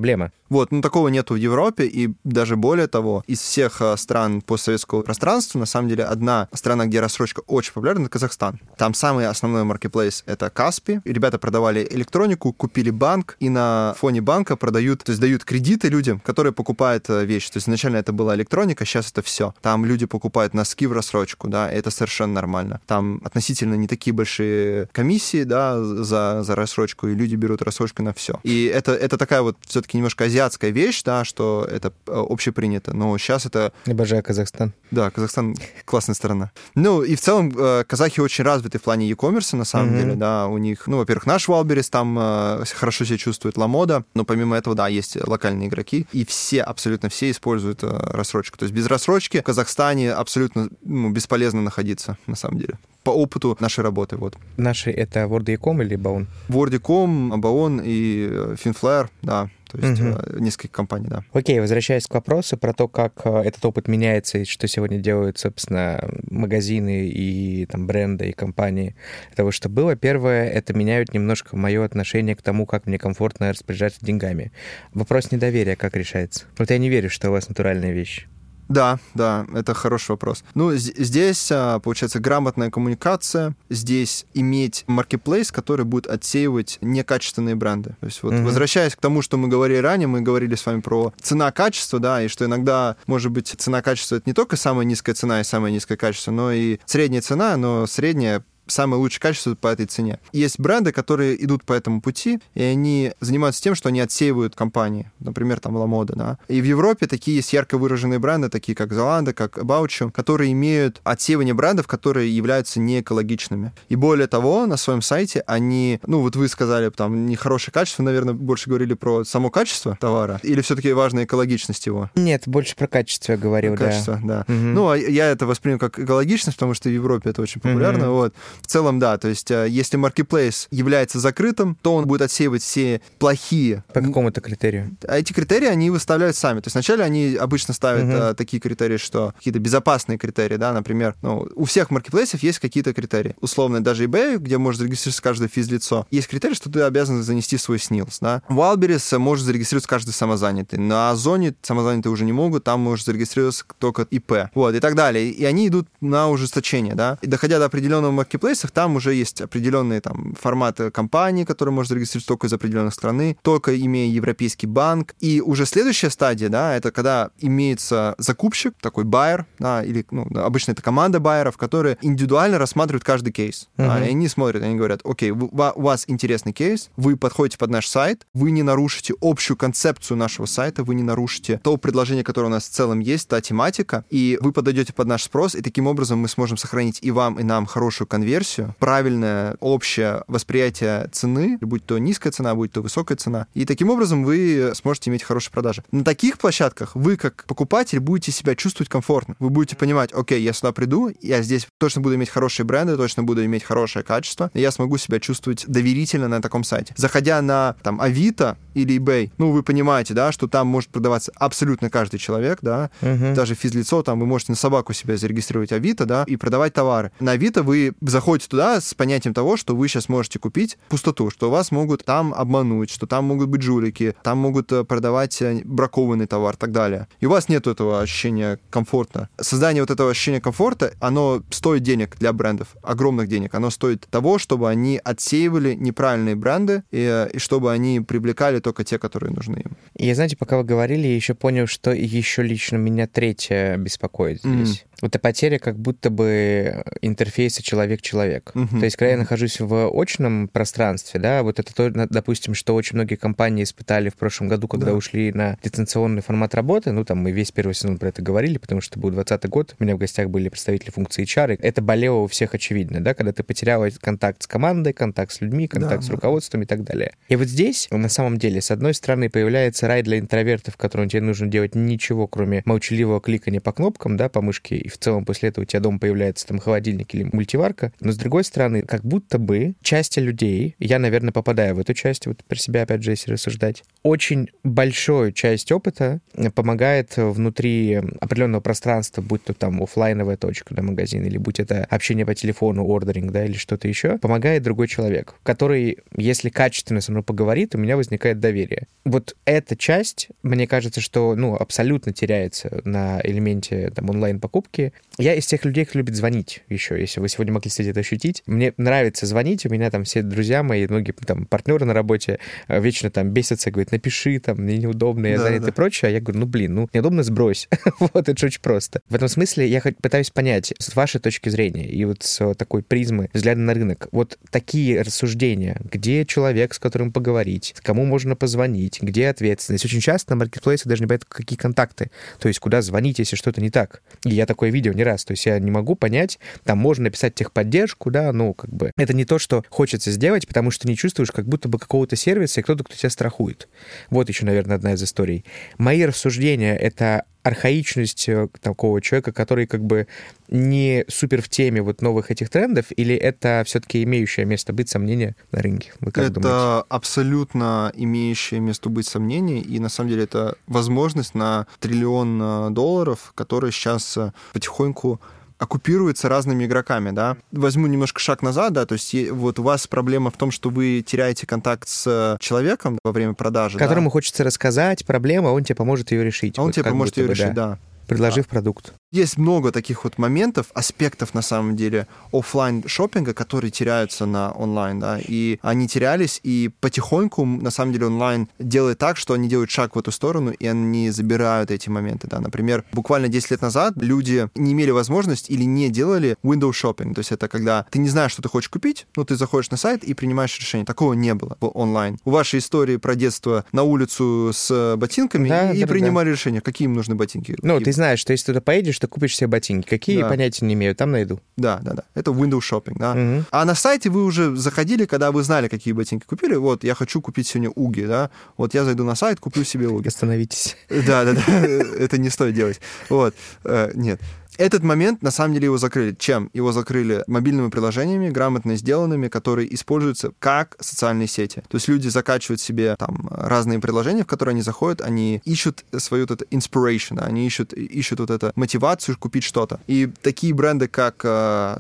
Вот, ну такого нету в Европе, и даже более того, из всех э, стран постсоветского пространства, на самом деле, одна страна, где рассрочка очень популярна, это Казахстан. Там самый основной маркетплейс — это Каспи. Ребята продавали электронику, купили банк, и на фоне банка продают, то есть дают кредиты людям, которые покупают э, вещи. То есть изначально это была электроника, сейчас это все. Там люди покупают носки в рассрочку, да, и это совершенно нормально. Там относительно не такие большие комиссии, да, за, за рассрочку, и люди берут рассрочку на все. И это, это такая вот все-таки немножко азиатская вещь, да, что это э, общепринято, но сейчас это... Обожаю Казахстан. Да, Казахстан классная страна. Ну, и в целом э, казахи очень развиты в плане e-commerce, на самом mm-hmm. деле, да, у них, ну, во-первых, наш Валберис там э, хорошо себя чувствует, Ламода, но помимо этого, да, есть локальные игроки, и все, абсолютно все используют рассрочку. То есть без рассрочки в Казахстане абсолютно ну, бесполезно находиться, на самом деле по опыту нашей работы. Вот. Наши это Word.com или Baon? Word.com, Baon и Finflare, да. То есть угу. несколько компаний, да. Окей, возвращаясь к вопросу про то, как э, этот опыт меняется и что сегодня делают, собственно, магазины и там бренды и компании того, что было. Первое, это меняют немножко мое отношение к тому, как мне комфортно распоряжаться деньгами. Вопрос недоверия как решается? Вот я не верю, что у вас натуральная вещь. Да, да, это хороший вопрос. Ну, здесь, а, получается, грамотная коммуникация, здесь иметь маркетплейс, который будет отсеивать некачественные бренды. То есть вот mm-hmm. возвращаясь к тому, что мы говорили ранее, мы говорили с вами про цена-качество, да, и что иногда, может быть, цена-качество — это не только самая низкая цена и самое низкое качество, но и средняя цена, но средняя самое лучшее качество по этой цене. Есть бренды, которые идут по этому пути, и они занимаются тем, что они отсеивают компании. Например, там Ламода, да. И в Европе такие есть ярко выраженные бренды, такие как Zalando, как About которые имеют отсеивание брендов, которые являются не экологичными. И более того, на своем сайте они, ну вот вы сказали, там, нехорошее качество, наверное, больше говорили про само качество товара, или все-таки важна экологичность его? Нет, больше про качество я говорил, качество, да. да. Угу. Ну, а я это воспринял как экологичность, потому что в Европе это очень популярно, угу. вот. В целом, да, то есть э, если marketplace является закрытым, то он будет отсеивать все плохие... По какому-то критерию? А эти критерии они выставляют сами. То есть вначале они обычно ставят угу. такие критерии, что какие-то безопасные критерии, да, например, ну, у всех маркетплейсов есть какие-то критерии. Условно, даже eBay, где может зарегистрироваться каждое физлицо, есть критерий, что ты обязан занести свой снилс, да. В Wildberries может зарегистрироваться каждый самозанятый. На Озоне самозанятые уже не могут, там может зарегистрироваться только ИП. Вот, и так далее. И они идут на ужесточение, да. И доходя до определенного маркетплейса, маркетплейсах там уже есть определенные там форматы компании, которые можно зарегистрировать только из определенной страны, только имея европейский банк. И уже следующая стадия, да, это когда имеется закупщик, такой байер, да, или ну, обычно это команда байеров, которые индивидуально рассматривают каждый кейс. Uh-huh. Да, и они смотрят, они говорят, окей, у вас интересный кейс, вы подходите под наш сайт, вы не нарушите общую концепцию нашего сайта, вы не нарушите то предложение, которое у нас в целом есть, та тематика, и вы подойдете под наш спрос, и таким образом мы сможем сохранить и вам, и нам хорошую конверсию, конверсию, правильное общее восприятие цены, будь то низкая цена, будь то высокая цена. И таким образом вы сможете иметь хорошие продажи. На таких площадках вы, как покупатель, будете себя чувствовать комфортно. Вы будете понимать, окей, я сюда приду, я здесь точно буду иметь хорошие бренды, точно буду иметь хорошее качество, и я смогу себя чувствовать доверительно на таком сайте. Заходя на там Авито или eBay, ну, вы понимаете, да, что там может продаваться абсолютно каждый человек, да, uh-huh. даже физлицо, там вы можете на собаку себя зарегистрировать Авито, да, и продавать товары. На Авито вы заходите заходите туда с понятием того, что вы сейчас можете купить пустоту, что вас могут там обмануть, что там могут быть жулики, там могут э, продавать э, бракованный товар и так далее. И у вас нет этого ощущения комфорта. Создание вот этого ощущения комфорта, оно стоит денег для брендов, огромных денег. Оно стоит того, чтобы они отсеивали неправильные бренды и, э, и чтобы они привлекали только те, которые нужны им. Я, знаете, пока вы говорили, я еще понял, что еще лично меня третье беспокоит здесь. Mm. Это потеря как будто бы интерфейса человек-человек. Мгм. То есть, когда я нахожусь в очном пространстве, да, вот это то, допустим, что очень многие компании испытали в прошлом году, когда Да. ушли на дистанционный формат работы. Ну, там мы весь первый сезон про это говорили, потому что был 2020 год, у меня в гостях были представители функции HR. и Это болело у всех очевидно, да, когда ты потерял контакт с командой, контакт с людьми, контакт Да, с да. руководством и так далее. И вот здесь, на самом деле, с одной стороны, появляется рай для интровертов, в котором тебе нужно делать ничего, кроме молчаливого кликания по кнопкам, да, по мышке, и в целом после этого у тебя дома появляется там холодильник или мультиварка. Но с другой стороны, как будто бы части людей, я, наверное, попадаю в эту часть, вот про себя, опять же, если рассуждать, очень большую часть опыта помогает внутри определенного пространства, будь то там оффлайновая точка, да, магазин, или будь это общение по телефону, ордеринг, да, или что-то еще, помогает другой человек, который, если качественно со мной поговорит, у меня возникает доверие. Вот эта часть, мне кажется, что, ну, абсолютно теряется на элементе там онлайн-покупки. Я из тех людей, кто любит звонить еще, если вы сегодня могли, кстати, это ощутить. Мне нравится звонить, у меня там все друзья мои, многие там партнеры на работе э, вечно там бесятся, говорят, напиши, там, мне неудобно, я Да, занят да. и прочее. А я говорю, ну, блин, ну, неудобно, сбрось. вот, это же очень просто. В этом смысле я хоть пытаюсь понять, с вашей точки зрения и вот с такой призмы взгляда на рынок, вот такие рассуждения, где человек, с которым поговорить, кому можно позвонить, где ответственность. Очень часто на маркетплейсе даже не понятно, какие контакты, то есть куда звонить, если что-то не так. И я такое видел не раз, то есть я не могу понять, там можно написать техподдержку, да, ну, как бы, это не то, что хочется сделать, потому что не чувствуешь как будто бы какого-то сервиса и кто-то, кто тебя страхует. Вот еще, наверное, одна из историй. Мои рассуждения — это архаичность э, такого человека, который как бы не супер в теме вот новых этих трендов, или это все-таки имеющее место быть сомнение на рынке? Вы как это думаете? абсолютно имеющее место быть сомнение, и на самом деле это возможность на триллион э, долларов, который сейчас э, потихоньку оккупируется разными игроками, да. Возьму немножко шаг назад, да, то есть вот у вас проблема в том, что вы теряете контакт с э, человеком во время продажи, да, Которому хочется рассказать проблему, а он тебе поможет ее решить. а он Вот тебе поможет ее бы, решить, да. Предложив продукт. Есть много таких вот моментов, аспектов, на самом деле, оффлайн шопинга, которые теряются на онлайн, да, и они терялись, и потихоньку, на самом деле, онлайн делает так, что они делают шаг в эту сторону, и они забирают эти моменты, да. Например, буквально 10 лет назад люди не имели возможность или не делали window shopping, то есть это когда ты не знаешь, что ты хочешь купить, но ты заходишь на сайт и принимаешь решение. Такого не было онлайн. У вашей истории про детство на улицу с ботинками Да, и да, да, принимали решение, какие им нужны ботинки. Ну, ты знаешь, что если туда поедешь, то купишь себе ботинки. Какие, Да. понятия не имею, там найду. Да, да, да. Это window shopping, да. Мгм. А на сайте вы уже заходили, когда вы знали, какие ботинки купили. Вот, я хочу купить сегодня уги, да. Вот я зайду на сайт, куплю себе уги. Остановитесь. Да, да, да. Это не стоит делать. Вот. Э, Нет. Этот момент, на самом деле, его закрыли. Чем? Его закрыли мобильными приложениями, грамотно сделанными, которые используются как социальные сети. То есть люди закачивают себе там разные приложения, в которые они заходят, они ищут свою вот это inspiration, да, они ищут, ищут вот эту мотивацию купить что-то. И такие бренды, как э,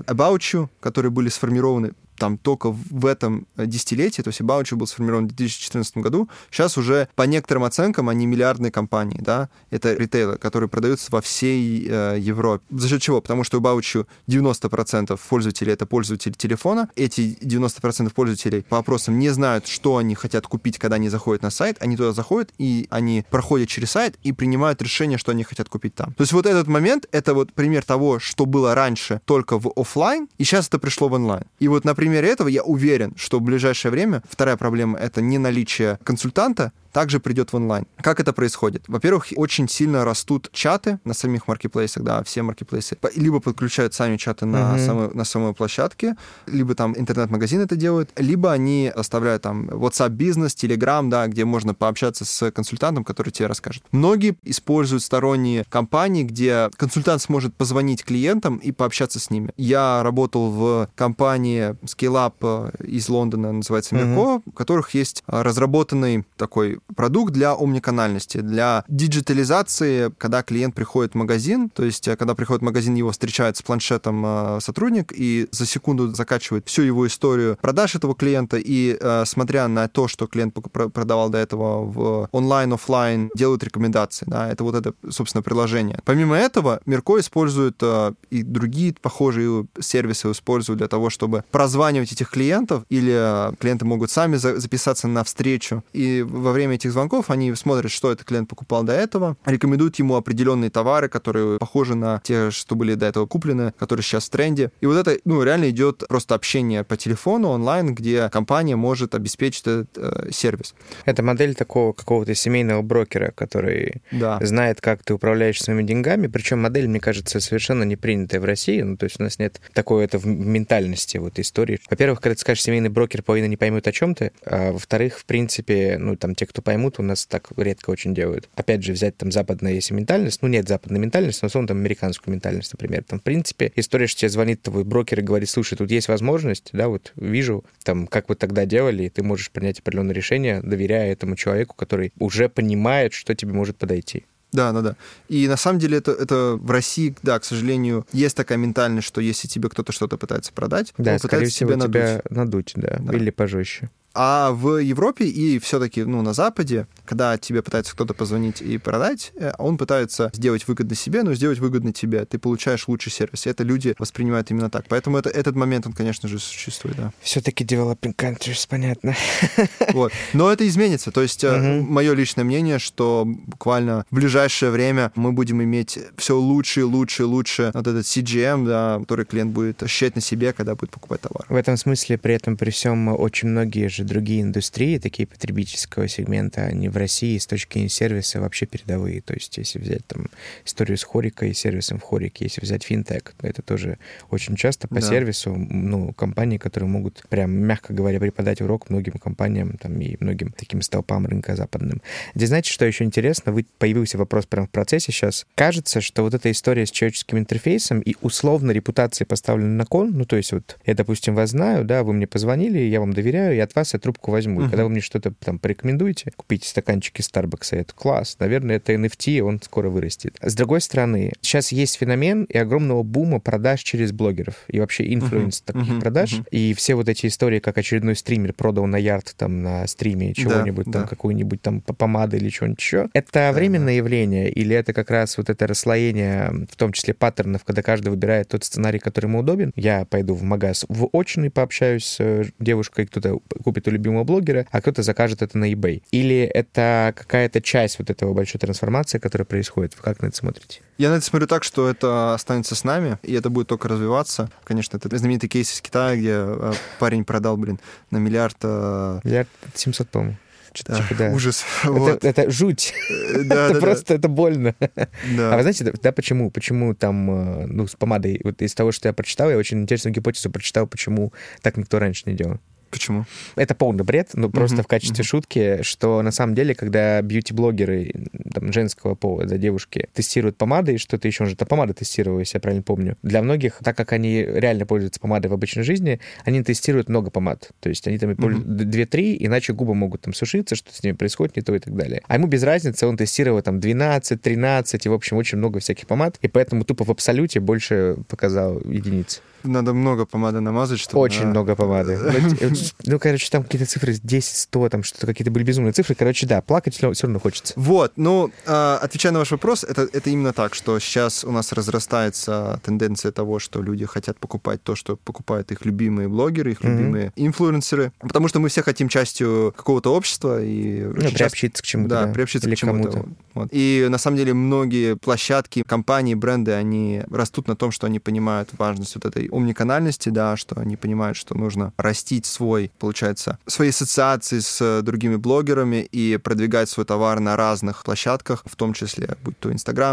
About You, которые были сформированы там только в этом десятилетии, то есть You был сформирован в 2014 году, сейчас уже по некоторым оценкам они миллиардные компании, да, это ритейлы, которые продаются во всей э, Европе. За счет чего? Потому что у You 90% пользователей это пользователи телефона, эти 90% пользователей по опросам не знают, что они хотят купить, когда они заходят на сайт, они туда заходят, и они проходят через сайт и принимают решение, что они хотят купить там. То есть вот этот момент, это вот пример того, что было раньше только в офлайн, и сейчас это пришло в онлайн. И вот на примере этого я уверен, что в ближайшее время вторая проблема — это не наличие консультанта, также придет в онлайн. Как это происходит? Во-первых, очень сильно растут чаты на самих маркетплейсах, да, все маркетплейсы. Либо подключают сами чаты на, Мгм. самой, на самой площадке, либо там интернет-магазин это делают, либо они оставляют там WhatsApp бизнес, Telegram, да, где можно пообщаться с консультантом, который тебе расскажет. Многие используют сторонние компании, где консультант сможет позвонить клиентам и пообщаться с ними. Я работал в компании Scale Up э, из Лондона, называется Мгм. Mirko, у которых есть а, разработанный такой продукт для омниканальности, для диджитализации, когда клиент приходит в магазин, то есть э, когда приходит в магазин, его встречает с планшетом э, сотрудник и за секунду закачивает всю его историю продаж этого клиента и, э, смотря на то, что клиент продавал до этого в онлайн, офлайн, делают рекомендации, да, это вот это, собственно, приложение. Помимо этого, Мирко использует и другие похожие сервисы используют для того, чтобы прозванивать этих клиентов, или клиенты могут сами за- записаться на встречу, и во время время этих звонков они смотрят, что этот клиент покупал до этого, рекомендуют ему определенные товары, которые похожи на те, что были до этого куплены, которые сейчас в тренде. И вот это, ну, реально идет просто общение по телефону, онлайн, где компания может обеспечить этот э, сервис. Это модель такого какого-то семейного брокера, который да. знает, как ты управляешь своими деньгами. Причем модель, мне кажется, совершенно не принятая в России. Ну, то есть у нас нет такой это в ментальности вот истории. Во-первых, когда ты скажешь семейный брокер, половина не поймет, о чем ты. А во-вторых, в принципе, ну, там, те, кто поймут, у нас так редко очень делают. Опять же, взять там западная если ментальность, ну, нет западной ментальности, но, условно, там, американскую ментальность, например. Там, в принципе, история, что тебе звонит твой брокер и говорит, слушай, тут есть возможность, да, вот вижу, там, как вы тогда делали, и ты можешь принять определенное решение, доверяя этому человеку, который уже понимает, что тебе может подойти. Да, да, да. И на самом деле это, это в России, да, к сожалению, есть такая ментальность, что если тебе кто-то что-то пытается продать, да, он пытается всего, тебя надуть. тебя надуть, да, да. или пожестче. А в Европе и все-таки ну, на Западе, когда тебе пытается кто-то позвонить и продать, э, он пытается сделать выгодно себе, но сделать выгодно тебе. Ты получаешь лучший сервис. И это люди воспринимают именно так. Поэтому это, этот момент, он, конечно же, существует, да. Все-таки developing countries, понятно. Вот. Но это изменится. То есть uh мое личное мнение, что буквально в ближайшее время мы будем иметь все лучше и лучше и лучше вот этот CGM, да, который клиент будет ощущать на себе, когда будет покупать товар. В этом смысле, при этом, при всем, очень многие же другие индустрии, такие потребительского сегмента, они в России с точки зрения сервиса вообще передовые. То есть если взять там историю с Хорикой, сервисом в Хорике, если взять финтех, это тоже очень часто по да. сервису, ну, компании, которые могут прям, мягко говоря, преподать урок многим компаниям там, и многим таким столпам рынка западным. Здесь, знаете, что еще интересно? Вы, появился вопрос прямо в процессе сейчас. Кажется, что вот эта история с человеческим интерфейсом и условно репутация поставлена на кон, ну, то есть вот я, допустим, вас знаю, да, вы мне позвонили, я вам доверяю, и от вас я трубку возьму. И когда вы мне что-то там порекомендуете, купите стаканчики Starbucks, это класс. Наверное, это NFT, он скоро вырастет. С другой стороны, сейчас есть феномен и огромного бума продаж через блогеров и вообще influence uh-huh. таких uh-huh. продаж. Uh-huh. И все вот эти истории, как очередной стример продал на ярд там на стриме чего-нибудь, да, там да. какую-нибудь там помады или что-нибудь еще. Это да, временное да. явление или это как раз вот это расслоение, в том числе паттернов, когда каждый выбирает тот сценарий, который ему удобен. Я пойду в магаз в очный пообщаюсь с э, девушкой, кто-то купит у любимого блогера, а кто-то закажет это на eBay. Или это какая-то часть вот этого большой трансформации, которая происходит? Вы как на это смотрите? Я на это смотрю так, что это останется с нами, и это будет только развиваться. Конечно, это знаменитый кейс из Китая, где э, парень продал, блин, на миллиард... Э, миллиард 700, по-моему. Да, типа, да. Ужас. Это, вот. это жуть. Э, да, это да, просто да. это больно. Да. А вы знаете, да, почему? Почему там, ну, с помадой, вот из того, что я прочитал, я очень интересную гипотезу прочитал, почему так никто раньше не делал. Почему? Это полный бред, но просто uh-huh, в качестве uh-huh. шутки, что на самом деле, когда бьюти-блогеры там, женского пола, да, девушки, тестируют помады и что-то еще, он же это помада тестировал, если я правильно помню. Для многих, так как они реально пользуются помадой в обычной жизни, они тестируют много помад. То есть они там uh-huh. 2-3, иначе губы могут там сушиться, что с ними происходит, не то и так далее. А ему без разницы, он тестировал там 12, 13, и, в общем, очень много всяких помад, и поэтому тупо в абсолюте больше показал единиц. Надо много помады намазать, чтобы... Очень на... много помады. Ну, короче, там какие-то цифры 10, 100, там что-то какие-то были безумные цифры. Короче, да, плакать все равно хочется. Вот, ну, а, отвечая на ваш вопрос, это, это именно так, что сейчас у нас разрастается тенденция того, что люди хотят покупать то, что покупают их любимые блогеры, их любимые инфлюенсеры, потому что мы все хотим частью какого-то общества и... Ну, приобщиться к чему-то. Да, приобщиться к чему-то. Вот. И на самом деле многие площадки, компании, бренды, они растут на том, что они понимают важность вот этой умниканальности, да, что они понимают, что нужно растить свой, получается, свои ассоциации с другими блогерами и продвигать свой товар на разных площадках, в том числе, будь то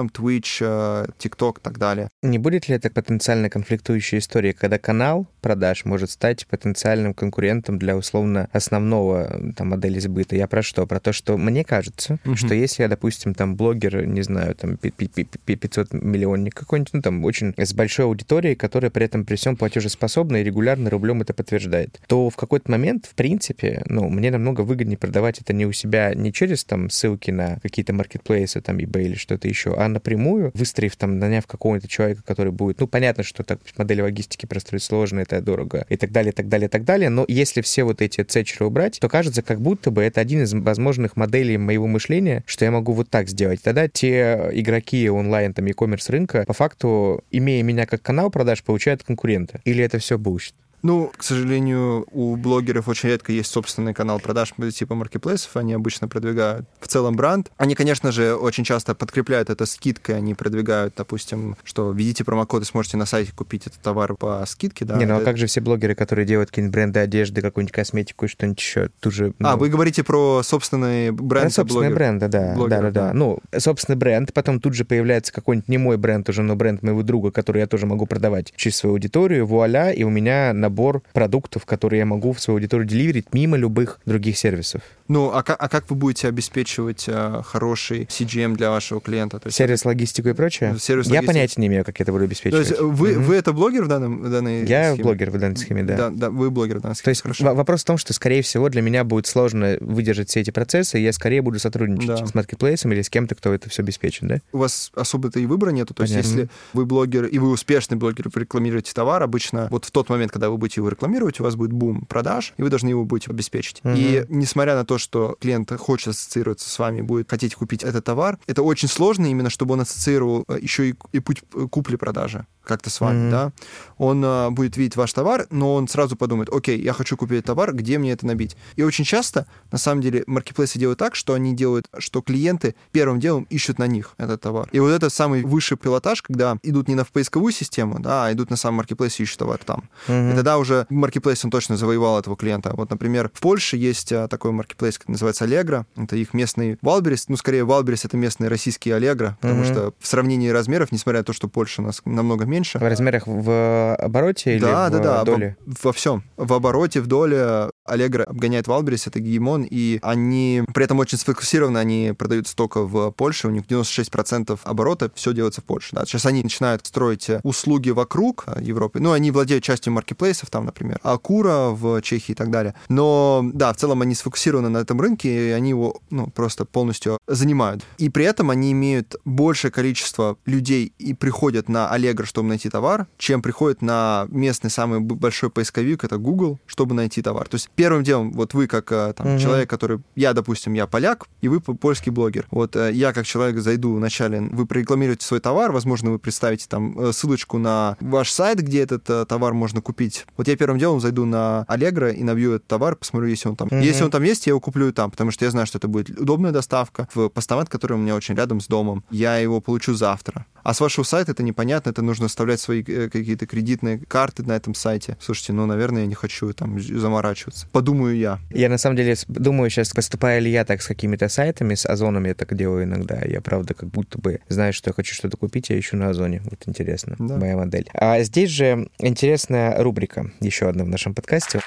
Twitch, э, TikTok и так далее. Не будет ли это потенциально конфликтующая история, когда канал продаж может стать потенциальным конкурентом для условно основного там, модели сбыта? Я про что? Про то, что мне кажется, uh-huh. что если я, допустим, там блогер, не знаю, там 500 миллионник какой-нибудь, ну там очень с большой аудиторией, которая при этом при всем платежеспособна и регулярно рублем это подтверждает, то в какой-то момент, в принципе, ну, мне намного выгоднее продавать это не у себя, не через там ссылки на какие-то маркетплейсы, там, eBay или что-то еще, а напрямую, выстроив там, наняв какого-нибудь человека, который будет, ну, понятно, что так модель логистики простроить сложно, это дорого и так далее, и так далее, и так далее, но если все вот эти цечеры убрать, то кажется, как будто бы это один из возможных моделей моего мышления, что я могу вот так сделать. Тогда те игроки онлайн, там, e-commerce рынка, по факту, имея меня как канал продаж, получают конкурента. Или это все bullshit? Ну, к сожалению, у блогеров очень редко есть собственный канал продаж типа маркетплейсов, они обычно продвигают в целом бренд. Они, конечно же, очень часто подкрепляют это скидкой, они продвигают, допустим, что введите промокод и сможете на сайте купить этот товар по скидке, да. Не, ну а как же все блогеры, которые делают какие-нибудь бренды одежды, какую-нибудь косметику и что-нибудь еще? Тут же, ну... А, вы говорите про собственные бренды? Про собственные бренды, да. да, да, да. Ну, собственный бренд, потом тут же появляется какой-нибудь не мой бренд уже, но бренд моего друга, который я тоже могу продавать через свою аудиторию, вуаля, и у меня набор продуктов, которые я могу в свою аудиторию деливерить мимо любых других сервисов. Ну, а, как, а как вы будете обеспечивать а, хороший CGM для вашего клиента? То есть Сервис, логистику и прочее? Сервис, я понятия не имею, как это буду обеспечивать. То есть вы, mm-hmm. вы это блогер в, данном, в данной Я схеме? блогер в данной схеме, да. Да, да вы блогер в данной схеме. То есть Хорошо. вопрос в том, что, скорее всего, для меня будет сложно выдержать все эти процессы, и я скорее буду сотрудничать да. с маркетплейсом или с кем-то, кто это все обеспечит, да? У вас особо-то и выбора нету. То Понятно. есть если вы блогер, и вы успешный блогер, вы рекламируете товар, обычно вот в тот момент, когда вы будете его рекламировать, у вас будет бум продаж, и вы должны его будете обеспечить. Mm-hmm. И несмотря на то, что клиент хочет ассоциироваться с вами, будет хотеть купить этот товар, это очень сложно именно, чтобы он ассоциировал э, еще и, и путь э, купли-продажи как-то с вами, mm-hmm. да, он а, будет видеть ваш товар, но он сразу подумает, окей, я хочу купить товар, где мне это набить? И очень часто, на самом деле, маркетплейсы делают так, что они делают, что клиенты первым делом ищут на них этот товар. И вот это самый высший пилотаж, когда идут не на поисковую систему, да, а идут на сам маркетплейс и ищут товар там. Mm-hmm. И тогда уже маркетплейс, он точно завоевал этого клиента. Вот, например, в Польше есть такой маркетплейс, который называется Allegro, это их местный Wildberries, ну, скорее, Валберес — это местный российский Allegro, потому mm-hmm. что в сравнении размеров, несмотря на то, что Польша у нас намного меньше... В размерах в обороте да, или да, в да, доле? Во, во всем. В обороте, в доле Allegro обгоняет Wildberries, это гегемон, и они при этом очень сфокусированы, они продаются только в Польше, у них 96% оборота, все делается в Польше. Да. Сейчас они начинают строить услуги вокруг э, Европы, ну, они владеют частью маркетплейсов, там, например, Акура в Чехии и так далее. Но, да, в целом они сфокусированы на этом рынке, и они его, ну, просто полностью занимают. И при этом они имеют большее количество людей и приходят на Allegro, чтобы найти товар, чем приходят на местный самый большой поисковик, это Google, чтобы найти товар. То есть первым делом, вот вы как э, там, угу. человек, который, я, допустим, я поляк, и вы польский блогер. Вот э, я как человек зайду вначале, вы прорекламируете свой товар, возможно, вы представите там э, ссылочку на ваш сайт, где этот товар можно купить. Вот я первым делом зайду на Allegro и набью этот товар, посмотрю, если он там. Угу. Если он там есть, я его куплю там, потому что я знаю, что это будет удобная доставка в постамент, который у меня очень рядом с домом. Я его получу завтра. А с вашего сайта это непонятно, это нужно оставлять свои какие-то кредитные карты на этом сайте. Слушайте, ну, наверное, я не хочу там заморачиваться подумаю я. Я на самом деле думаю сейчас, поступая ли я так с какими-то сайтами, с Озоном я так делаю иногда. Я, правда, как будто бы знаю, что я хочу что-то купить, я ищу на Озоне. Вот интересно, да. моя модель. А здесь же интересная рубрика, еще одна в нашем подкасте.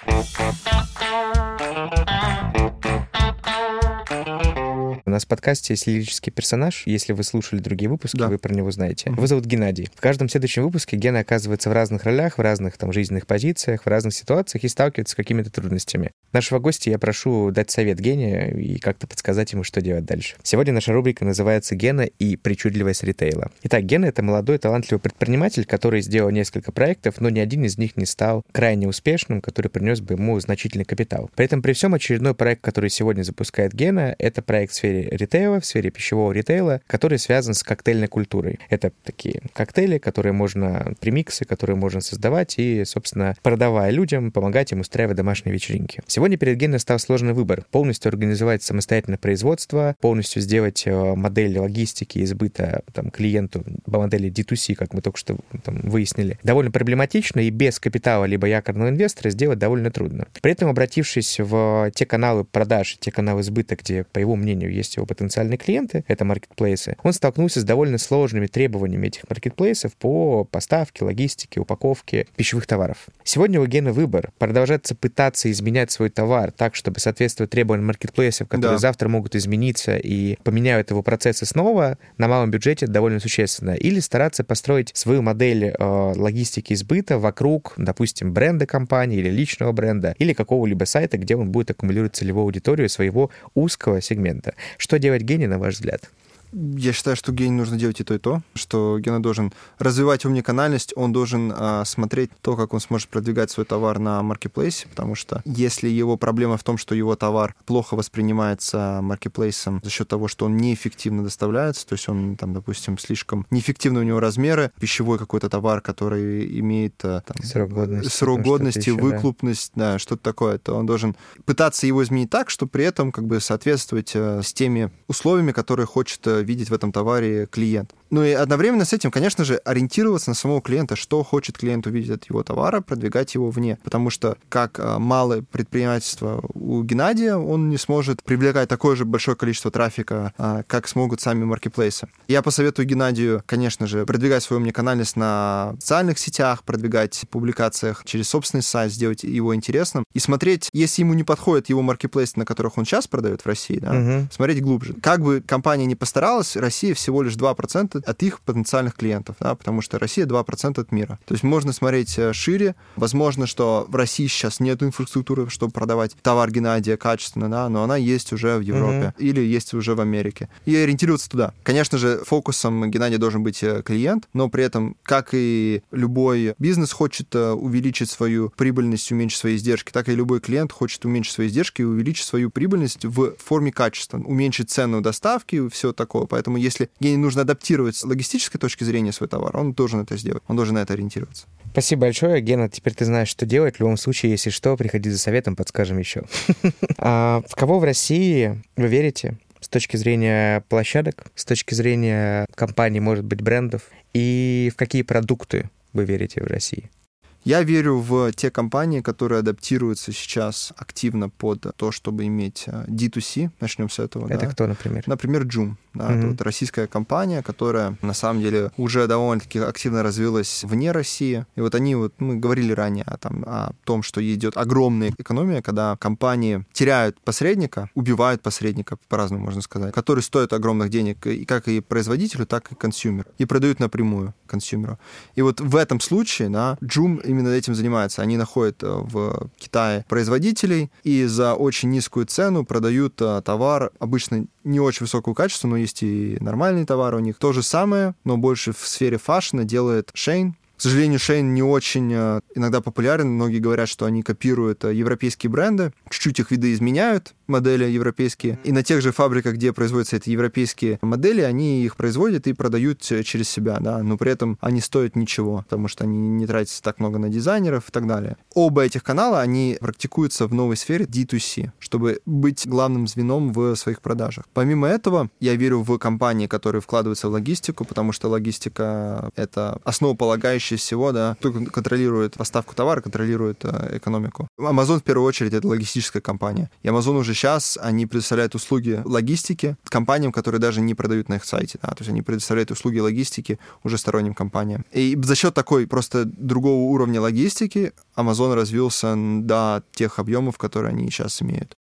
У нас в подкасте есть лирический персонаж. Если вы слушали другие выпуски, да. вы про него знаете. Его зовут Геннадий. В каждом следующем выпуске Гена оказывается в разных ролях, в разных там жизненных позициях, в разных ситуациях и сталкивается с какими-то трудностями. Нашего гостя я прошу дать совет Гене и как-то подсказать ему, что делать дальше. Сегодня наша рубрика называется «Гена и причудливость ритейла». Итак, Гена — это молодой талантливый предприниматель, который сделал несколько проектов, но ни один из них не стал крайне успешным, который принес бы ему значительный капитал. При этом при всем очередной проект, который сегодня запускает Гена, это проект в сфере сфере ритейла, в сфере пищевого ритейла, который связан с коктейльной культурой. Это такие коктейли, которые можно, премиксы, которые можно создавать и, собственно, продавая людям, помогать им устраивать домашние вечеринки. Сегодня перед Геной стал сложный выбор. Полностью организовать самостоятельное производство, полностью сделать э, модель логистики и сбыта там, клиенту по модели D2C, как мы только что там, выяснили, довольно проблематично и без капитала либо якорного инвестора сделать довольно трудно. При этом, обратившись в те каналы продаж, те каналы сбыта, где, по его мнению, есть есть его потенциальные клиенты, это маркетплейсы, он столкнулся с довольно сложными требованиями этих маркетплейсов по поставке, логистике, упаковке пищевых товаров. Сегодня у Гена выбор продолжаться пытаться изменять свой товар так, чтобы соответствовать требованиям маркетплейсов, которые да. завтра могут измениться и поменяют его процессы снова на малом бюджете довольно существенно, или стараться построить свою модель э, логистики сбыта вокруг, допустим, бренда компании или личного бренда, или какого-либо сайта, где он будет аккумулировать целевую аудиторию своего узкого сегмента. Что делать гений, на ваш взгляд? Я считаю, что гений нужно делать и то, и то, что Гена должен развивать омниканальность, он должен а, смотреть то, как он сможет продвигать свой товар на маркетплейсе, потому что если его проблема в том, что его товар плохо воспринимается маркетплейсом за счет того, что он неэффективно доставляется, то есть он, там, допустим, слишком неэффективны у него размеры, пищевой какой-то товар, который имеет а, там, срок годности, срок годности выклупность, да, да что-то такое, то он должен пытаться его изменить так, что при этом как бы соответствовать а, с теми условиями, которые хочет э, видеть в этом товаре клиент. Ну и одновременно с этим, конечно же, ориентироваться на самого клиента, что хочет клиент увидеть от его товара, продвигать его вне. Потому что как а, малое предпринимательство у Геннадия, он не сможет привлекать такое же большое количество трафика, а, как смогут сами маркетплейсы. Я посоветую Геннадию, конечно же, продвигать свою омниканальность на социальных сетях, продвигать в публикациях через собственный сайт, сделать его интересным и смотреть, если ему не подходит его маркетплейс, на которых он сейчас продает в России, да, угу. смотреть глубже. Как бы компания не постаралась, Россия всего лишь 2% от их потенциальных клиентов, да, потому что Россия 2% от мира. То есть можно смотреть э, шире. Возможно, что в России сейчас нет инфраструктуры, чтобы продавать товар Геннадия качественно, да, но она есть уже в Европе mm-hmm. или есть уже в Америке. И ориентироваться туда. Конечно же, фокусом Геннадия должен быть э, клиент, но при этом, как и любой бизнес хочет э, увеличить свою прибыльность, уменьшить свои издержки, так и любой клиент хочет уменьшить свои издержки и увеличить свою прибыльность в форме качества, уменьшить цену доставки и все такое. Поэтому если гений нужно адаптировать анализировать с логистической точки зрения свой товар, он должен это сделать, он должен на это ориентироваться. Спасибо большое, Гена. Теперь ты знаешь, что делать. В любом случае, если что, приходи за советом, подскажем еще. А в кого в России вы верите? с точки зрения площадок, с точки зрения компаний, может быть, брендов, и в какие продукты вы верите в России? Я верю в те компании, которые адаптируются сейчас активно под то, чтобы иметь D2C. Начнем с этого. Это да? кто, например? Например, Joom. Да, mm-hmm. Это вот российская компания, которая на самом деле уже довольно-таки активно развилась вне России. И вот они, вот мы говорили ранее о, там, о том, что идет огромная экономия, когда компании теряют посредника, убивают посредника, по-разному можно сказать, который стоит огромных денег и как и производителю, так и consumer у, и продают напрямую consumer у. И вот в этом случае да, Joom именно этим занимается. Они находят э, в Китае производителей и за очень низкую цену продают э, товар, обычно не очень высокого качества, но есть и нормальные товары у них. То же самое, но больше в сфере фашена делает Shane, к сожалению, Шейн не очень э, иногда популярен. Многие говорят, что они копируют европейские бренды, чуть-чуть их видоизменяют, модели европейские. И на тех же фабриках, где производятся эти европейские модели, они их производят и продают через себя, да, но при этом они стоят ничего, потому что они не тратятся так много на дизайнеров и так далее. Оба этих канала, они практикуются в новой сфере D2C, чтобы быть главным звеном в своих продажах. Помимо этого, я верю в компании, которые вкладываются в логистику, потому что логистика — это основополагающее всего, да, кто контролирует поставку товара, контролирует э, экономику. Amazon в первую очередь это логистическая компания. И Amazon уже сейчас они предоставляют услуги логистики компаниям, которые даже не продают на их сайте. Да? То есть они предоставляют услуги логистики уже сторонним компаниям. И за счет такой просто другого уровня логистики Amazon развился до тех объемов, которые они сейчас имеют.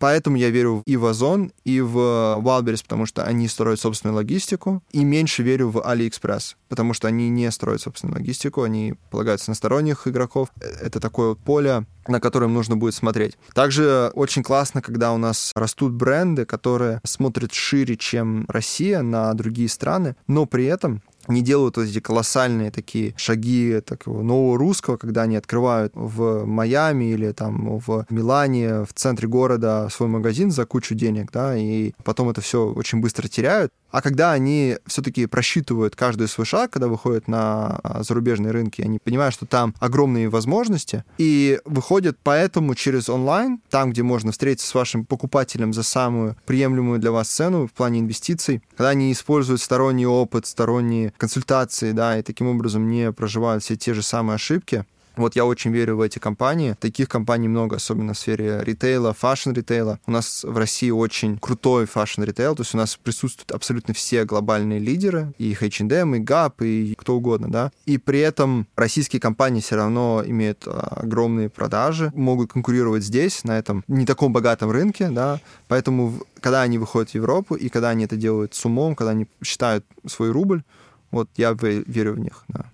Поэтому я верю и в Озон, и в Wildberries, потому что они строят собственную логистику, и меньше верю в AliExpress, потому что они не строят собственную логистику, они полагаются на сторонних игроков. Это такое вот поле, на котором нужно будет смотреть. Также очень классно, когда у нас растут бренды, которые смотрят шире, чем Россия, на другие страны, но при этом не делают вот эти колоссальные такие шаги такого нового русского, когда они открывают в Майами или там в Милане, в центре города свой магазин за кучу денег, да, и потом это все очень быстро теряют. А когда они все-таки просчитывают каждый свой шаг, когда выходят на а, зарубежные рынки, они понимают, что там огромные возможности, и выходят поэтому через онлайн, там, где можно встретиться с вашим покупателем за самую приемлемую для вас цену в плане инвестиций, когда они используют сторонний опыт, сторонние консультации, да, и таким образом не проживают все те же самые ошибки, вот я очень верю в эти компании. Таких компаний много, особенно в сфере ритейла, фэшн-ритейла. У нас в России очень крутой фэшн-ритейл, то есть у нас присутствуют абсолютно все глобальные лидеры, и H&M, и Gap, и кто угодно, да. И при этом российские компании все равно имеют а, огромные продажи, могут конкурировать здесь, на этом не таком богатом рынке, да. Поэтому, когда они выходят в Европу, и когда они это делают с умом, когда они считают свой рубль, вот я верю в них, да.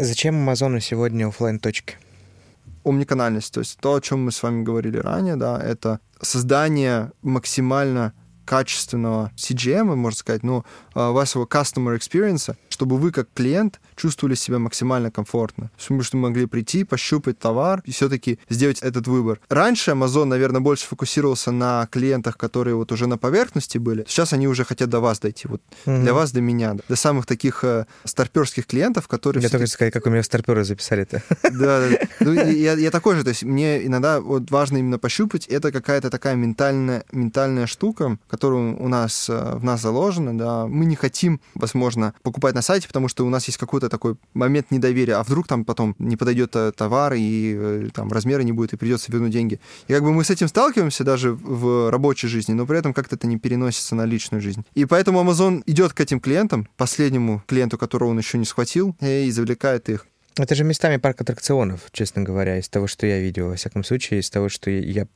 Зачем Амазону сегодня офлайн точки? Омниканальность, то есть то, о чем мы с вами говорили ранее, да, это создание максимально качественного CGM, можно сказать, ну, вашего customer experience, чтобы вы как клиент чувствовали себя максимально комфортно. Чтобы вы могли прийти, пощупать товар и все-таки сделать этот выбор. Раньше Amazon, наверное, больше фокусировался на клиентах, которые вот уже на поверхности были. Сейчас они уже хотят до вас дойти. Вот mm-hmm. для вас, до меня. До самых таких э, старперских клиентов, которые... Я только сказать, как у меня старперы записали-то. Да, да. Ну, я, я такой же. То есть мне иногда вот важно именно пощупать. Это какая-то такая ментальная, ментальная штука, которая у нас э, в нас заложена. Да. Мы не хотим, возможно, покупать на сайте, потому что у нас есть какой-то такой момент недоверия. А вдруг там потом не подойдет э, товар, и там размера не будет, и придется вернуть деньги. И как бы мы с этим сталкиваемся даже в рабочей жизни, но при этом как-то это не переносится на личную жизнь. И поэтому Amazon идет к этим клиентам, последнему клиенту, которого он еще не схватил, и завлекает их. Это же местами парк аттракционов, честно говоря, из того, что я видел, во всяком случае, из того, что я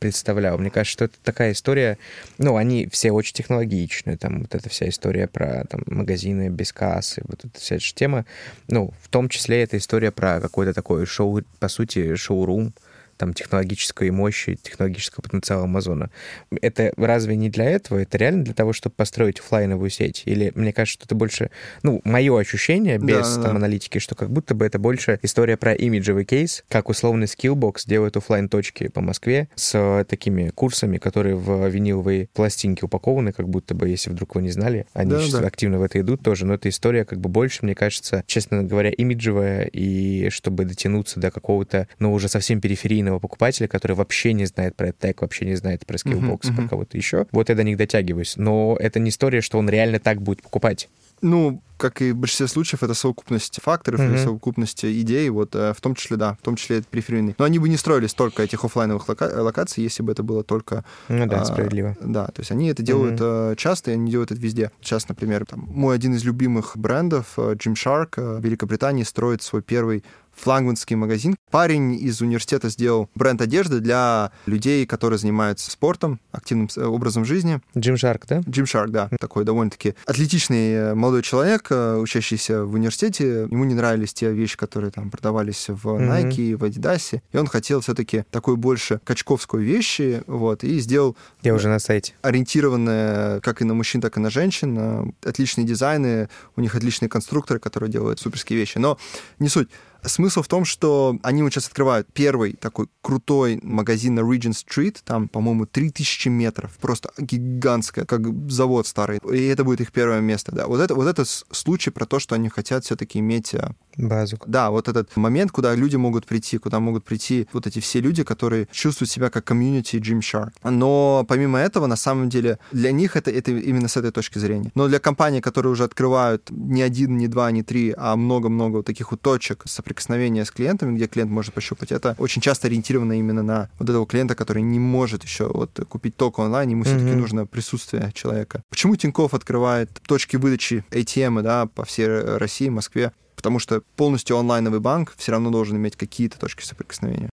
представлял. Мне кажется, что это такая история, ну, они все очень технологичные, там вот эта вся история про там, магазины без кассы, вот эта вся эта тема, ну, в том числе эта история про какой-то такой шоу, по сути, шоурум, там, технологической мощи, технологического потенциала Амазона. Это разве не для этого? Это реально для того, чтобы построить офлайновую сеть? Или мне кажется, что это больше, ну, мое ощущение без да, там, да. аналитики, что как будто бы это больше история про имиджевый кейс, как условный Skillbox делает офлайн точки по Москве с такими курсами, которые в виниловые пластинки упакованы, как будто бы, если вдруг вы не знали, они да, сейчас да. активно в это идут тоже, но эта история как бы больше, мне кажется, честно говоря, имиджевая, и чтобы дотянуться до какого-то, ну, уже совсем периферийного случайного покупателя, который вообще не знает про tech, вообще не знает про Skillbox, uh-huh, uh-huh. про кого-то еще. Вот я до них дотягиваюсь. Но это не история, что он реально так будет покупать. Ну, как и в большинстве случаев, это совокупность факторов mm-hmm. или совокупность идей, вот э, в том числе, да, в том числе это периферийный. Но они бы не строили столько этих офлайновых лока- локаций, если бы это было только... Ну да, а, справедливо. Да, то есть они это делают mm-hmm. часто, и они делают это везде. Сейчас, например, там, мой один из любимых брендов, Gymshark в Великобритании, строит свой первый флагманский магазин. Парень из университета сделал бренд одежды для людей, которые занимаются спортом, активным э, образом жизни. Gymshark, да? Gymshark, да. Такой довольно-таки атлетичный э, молодой человек, э, учащийся в университете. Ему не нравились те вещи, которые там продавались в Nike, mm-hmm. в Adidas. И он хотел все-таки такой больше качковской вещи, вот, и сделал... Я уже на сайте. Ориентированное как и на мужчин, так и на женщин. Отличные дизайны, у них отличные конструкторы, которые делают суперские вещи. Но не суть. Смысл в том, что они вот сейчас открывают первый такой крутой магазин на Regent Street, там, по-моему, 3000 метров, просто гигантское, как завод старый, и это будет их первое место, да. Вот это, вот это случай про то, что они хотят все-таки иметь а, базу. Да, вот этот момент, куда люди могут прийти, куда могут прийти вот эти все люди, которые чувствуют себя как комьюнити Gymshark. Но помимо этого, на самом деле, для них это, это именно с этой точки зрения. Но для компаний, которые уже открывают не один, не два, не три, а много-много вот таких вот точек соприкосновения с клиентами, где клиент может пощупать, это очень часто ориентировано именно на вот этого клиента, который не может еще вот купить только онлайн, ему mm-hmm. все-таки нужно присутствие человека. Почему Тиньков открывает точки выдачи ATM, да, по всей России, Москве? Потому что полностью онлайновый банк все равно должен иметь какие-то точки соприкосновения.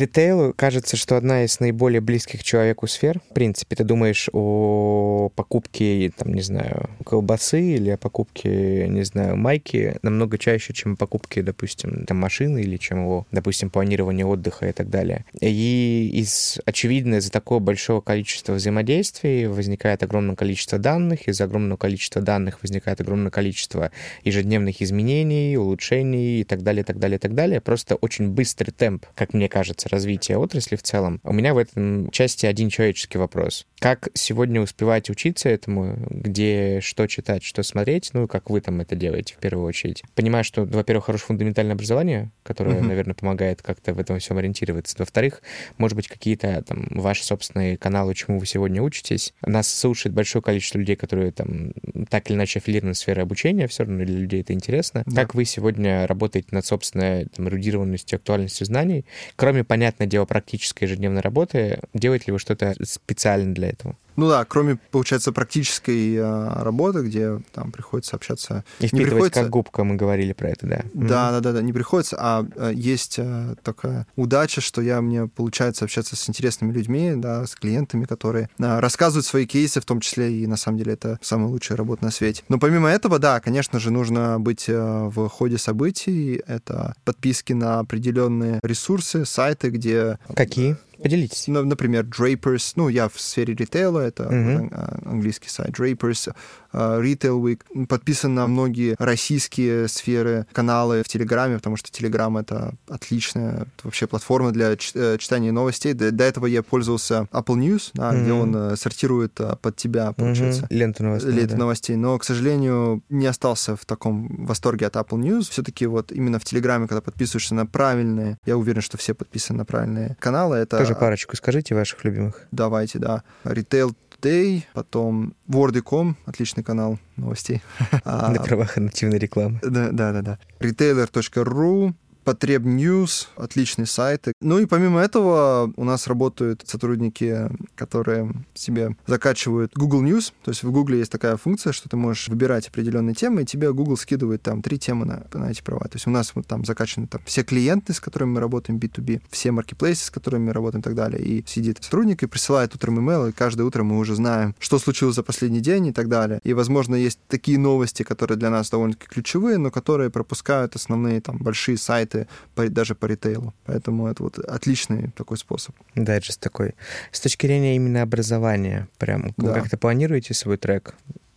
Ритейлу кажется, что одна из наиболее близких человеку сфер. В принципе, ты думаешь о покупке, там, не знаю, колбасы или о покупке, не знаю, майки намного чаще, чем о покупке, допустим, там, машины или чем о, допустим, планировании отдыха и так далее. И из очевидно, из-за такого большого количества взаимодействий возникает огромное количество данных, из-за огромного количества данных возникает огромное количество ежедневных изменений, улучшений и так далее, так далее, так далее. Просто очень быстрый темп, как мне кажется, развития отрасли в целом, у меня в этом части один человеческий вопрос. Как сегодня успевать учиться этому, где что читать, что смотреть, ну, как вы там это делаете в первую очередь? Понимаю, что, во-первых, хорошее фундаментальное образование, которое, uh-huh. наверное, помогает как-то в этом всем ориентироваться. Во-вторых, может быть, какие-то там ваши собственные каналы, чему вы сегодня учитесь. Нас слушает большое количество людей, которые там так или иначе аффилированы в сфере обучения, все равно для людей это интересно. Да. Как вы сегодня работаете над собственной там, эрудированностью, актуальностью знаний, кроме понятное дело, практической ежедневной работы, делаете ли вы что-то специально для этого? Ну да, кроме, получается, практической а, работы, где там приходится общаться... И впитывать не приходится... как губка, мы говорили про это, да. Да, да, да, да, не приходится, а, а есть а, такая удача, что я, мне получается общаться с интересными людьми, да, с клиентами, которые а, рассказывают свои кейсы, в том числе и, на самом деле, это самая лучшая работа на свете. Но помимо этого, да, конечно же, нужно быть в ходе событий, это подписки на определенные ресурсы, сайты, где... Какие? Поделитесь. Например, Drapers, ну, я в сфере ритейла, это uh-huh. английский сайт Drapers, Retail Week. Подписан на многие российские сферы, каналы в Телеграме, потому что Телеграм — это отличная вообще платформа для э, читания новостей. До, этого я пользовался Apple News, да, uh-huh. где он э, сортирует э, под тебя, получается, uh-huh. ленту новостей. Ленту да. новостей. Но, к сожалению, не остался в таком восторге от Apple News. Все-таки вот именно в Телеграме, когда подписываешься на правильные, я уверен, что все подписаны на правильные каналы, это тоже парочку скажите ваших любимых. Давайте, да. Retail Today, потом Wordy.com, отличный канал новостей. На правах нативной рекламы. Да, да. да. Retailer.ru, Потреб News, отличные сайты. Ну и помимо этого у нас работают сотрудники, которые себе закачивают Google News. То есть в Google есть такая функция, что ты можешь выбирать определенные темы, и тебе Google скидывает там три темы на, на эти права. То есть у нас вот там закачаны там все клиенты, с которыми мы работаем, B2B, все маркетплейсы, с которыми мы работаем и так далее. И сидит сотрудник и присылает утром email, и каждое утро мы уже знаем, что случилось за последний день и так далее. И, возможно, есть такие новости, которые для нас довольно-таки ключевые, но которые пропускают основные там большие сайты, по, даже по ритейлу. Поэтому это вот отличный такой способ. Дайджест такой. С точки зрения именно образования, прям да. вы как-то планируете свой трек?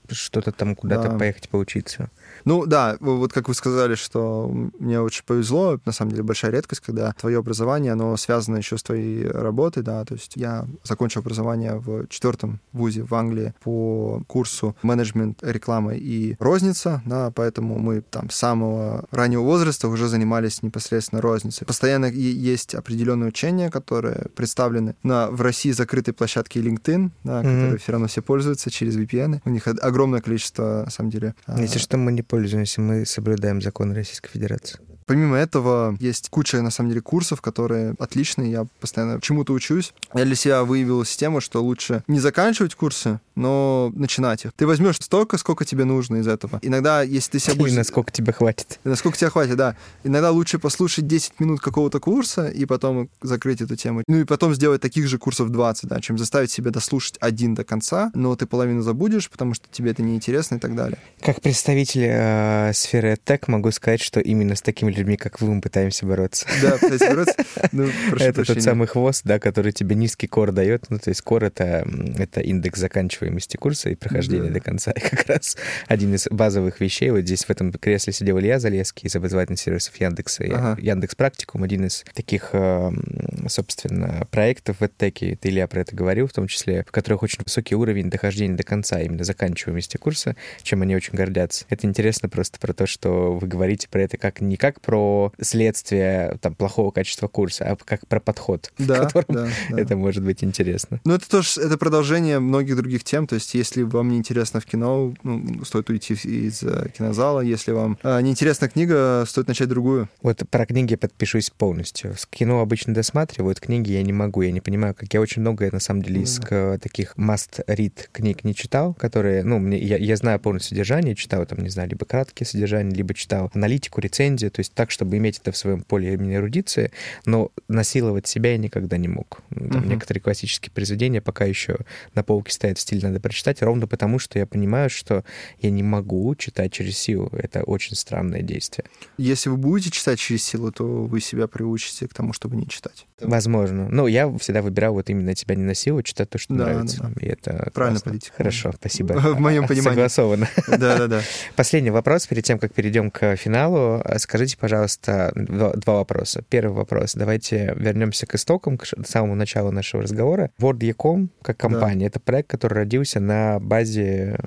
Что-то там куда-то да. поехать поучиться? Ну да, вот как вы сказали, что мне очень повезло, на самом деле большая редкость, когда твое образование, оно связано еще с твоей работой, да, то есть я закончил образование в четвертом вузе в Англии по курсу менеджмент рекламы и розница, да, поэтому мы там с самого раннего возраста уже занимались непосредственно розницей. Постоянно есть определенные учения, которые представлены на, в России закрытой площадке LinkedIn, да, mm-hmm. которые все равно все пользуются через VPN. У них огромное количество, на самом деле. Если а, что, мы не пользуемся, мы соблюдаем законы Российской Федерации. Помимо этого, есть куча, на самом деле, курсов, которые отличные, я постоянно чему-то учусь. Я для себя выявил систему, что лучше не заканчивать курсы, но начинать их. Ты возьмешь столько, сколько тебе нужно из этого. Иногда, если ты себя будешь... И насколько тебе хватит. И насколько тебе хватит, да. Иногда лучше послушать 10 минут какого-то курса и потом закрыть эту тему. Ну и потом сделать таких же курсов 20, да, чем заставить себя дослушать один до конца, но ты половину забудешь, потому что тебе это неинтересно и так далее. Как представитель э, сферы тег могу сказать, что именно с такими людьми, как вы, мы пытаемся бороться. Да, пытаемся бороться. Ну, это тот самый хвост, да, который тебе низкий кор дает. Ну, то есть кор — это, это индекс заканчиваемости курса и прохождения до конца. И как раз один из базовых вещей, вот здесь в этом кресле сидел Илья Залеский из образовательных сервисов Яндекса, ага. Яндекс Практикум, один из таких, эм, собственно, проектов в EdTech, ты, Илья, про это говорил, в том числе, в которых очень высокий уровень дохождения до конца, именно заканчиваемости курса, чем они очень гордятся. Это интересно просто про то, что вы говорите про это как не как про следствие там, плохого качества курса, а как про подход, да, которым да, да. это может быть интересно. Ну, это тоже это продолжение многих других тем. То есть, если вам не интересно в кино, ну, стоит уйти из э, кинозала. Если вам э, не интересна книга, стоит начать другую. Вот про книги подпишусь полностью. С кино обычно досматривают, книги я не могу, я не понимаю, как я очень много, на самом деле, из да. таких must-read книг не читал, которые, ну, мне, я, я знаю полное содержание, читал там, не знаю, либо краткие содержания, либо читал аналитику, рецензию, то есть так, чтобы иметь это в своем поле имени эрудиции, но насиловать себя я никогда не мог. Там uh-huh. Некоторые классические произведения пока еще на полке стоят в стиле «надо прочитать», ровно потому, что я понимаю, что я не могу читать через силу. Это очень странное действие. Если вы будете читать через силу, то вы себя приучите к тому, чтобы не читать. Возможно. Но я всегда выбирал вот именно тебя не на силу, читать то, что да, нравится. Да, да. И это Правильно политика. Хорошо, спасибо. В моем понимании. Согласовано. Да-да-да. Последний вопрос перед тем, как перейдем к финалу. Скажите, пожалуйста, два, два вопроса. Первый вопрос. Давайте вернемся к истокам, к самому началу нашего разговора. WordEcom как компания, да. это проект, который родился на базе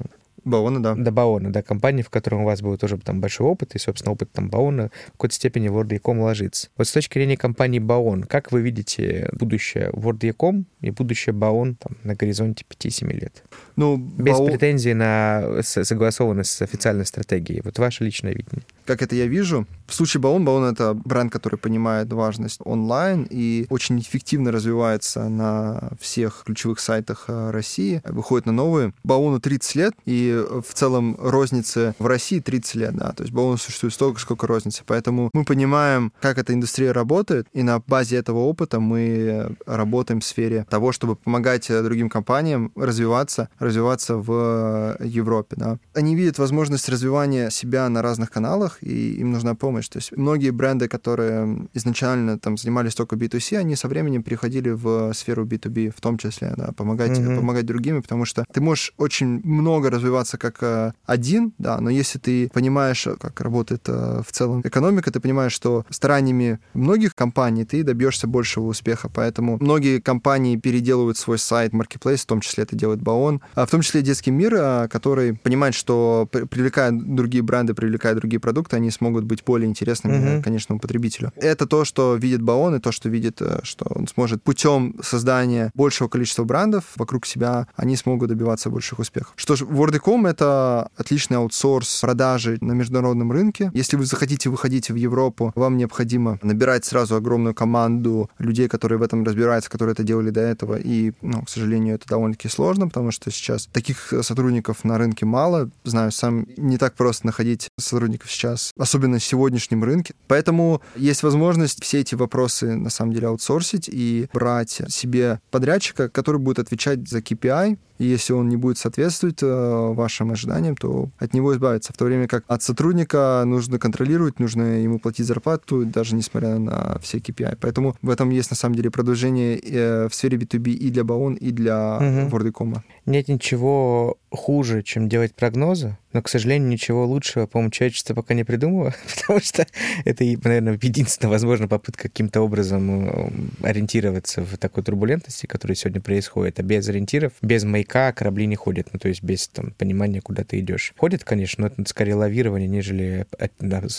Баона, да. До Баона, да, компании, в которой у вас был тоже там большой опыт, и, собственно, опыт там Баона в какой-то степени в WorldEcom ложится. Вот с точки зрения компании Баон, как вы видите будущее WorldEcom и будущее Баон там, на горизонте 5-7 лет? Ну, Без Бао- претензий на согласованность с официальной стратегией. Вот ваше личное видение. как это я вижу. В случае Баон, Баон — это бренд, который понимает важность онлайн и очень эффективно развивается на всех ключевых сайтах э, России, выходит на новые. Баону 30 лет, и в целом розницы в России 30 лет, да, то есть Баон существует столько, сколько розницы. Поэтому мы понимаем, как эта индустрия работает, и на базе этого опыта мы работаем в сфере того, чтобы помогать э, другим компаниям развиваться, развиваться в э, Европе, да. Они видят возможность развивания себя на разных каналах, и им нужна помощь. То есть многие бренды, которые изначально там занимались только B2C, они со временем переходили в сферу B2B, в том числе, да, помогать, Мгм. помогать другим, потому что ты можешь очень много развиваться как э, один, да, но если ты понимаешь, э, как работает э, в целом экономика, ты понимаешь, что стараниями многих компаний ты добьешься большего успеха. Поэтому многие компании переделывают свой сайт, marketplace, в том числе это делает Баон, а в том числе детский мир, который понимает, что при- привлекая другие бренды, привлекая другие продукты, они смогут быть более интересными, Мгм. э, конечному потребителю. Это то, что видит Баон, и то, что видит, что он сможет путем создания большего количества брендов вокруг себя, они смогут добиваться больших успехов. Что ж, WorldEcom — это отличный аутсорс продажи на международном рынке. Если вы захотите выходить в Европу, вам необходимо набирать сразу огромную команду людей, которые в этом разбираются, которые это делали до этого. И, ну, к сожалению, это довольно-таки сложно, потому что сейчас таких э, сотрудников на рынке мало. Знаю, сам не так просто находить сотрудников сейчас, особенно в сегодняшнем рынке. Поэтому есть возможность все эти вопросы на самом деле аутсорсить и брать себе подрядчика, который будет отвечать за KPI, и если он не будет соответствовать э, вашим ожиданиям, то от него избавиться. В то время как от сотрудника нужно контролировать, нужно ему платить зарплату, даже несмотря на все KPI. Поэтому в этом есть на самом деле продолжение э, в сфере B2B и для Баон, и для. WorldEcom. Нет ничего хуже, чем делать прогнозы, но, к сожалению, ничего лучшего, по-моему, человечество пока не придумало, потому что это, наверное, единственная возможная попытка каким-то образом э, ориентироваться в такой турбулентности, которая сегодня происходит. А без ориентиров, без маяка корабли не ходят, ну, то есть без там, понимания, куда ты идешь. Ходят, конечно, но это скорее лавирование, нежели э,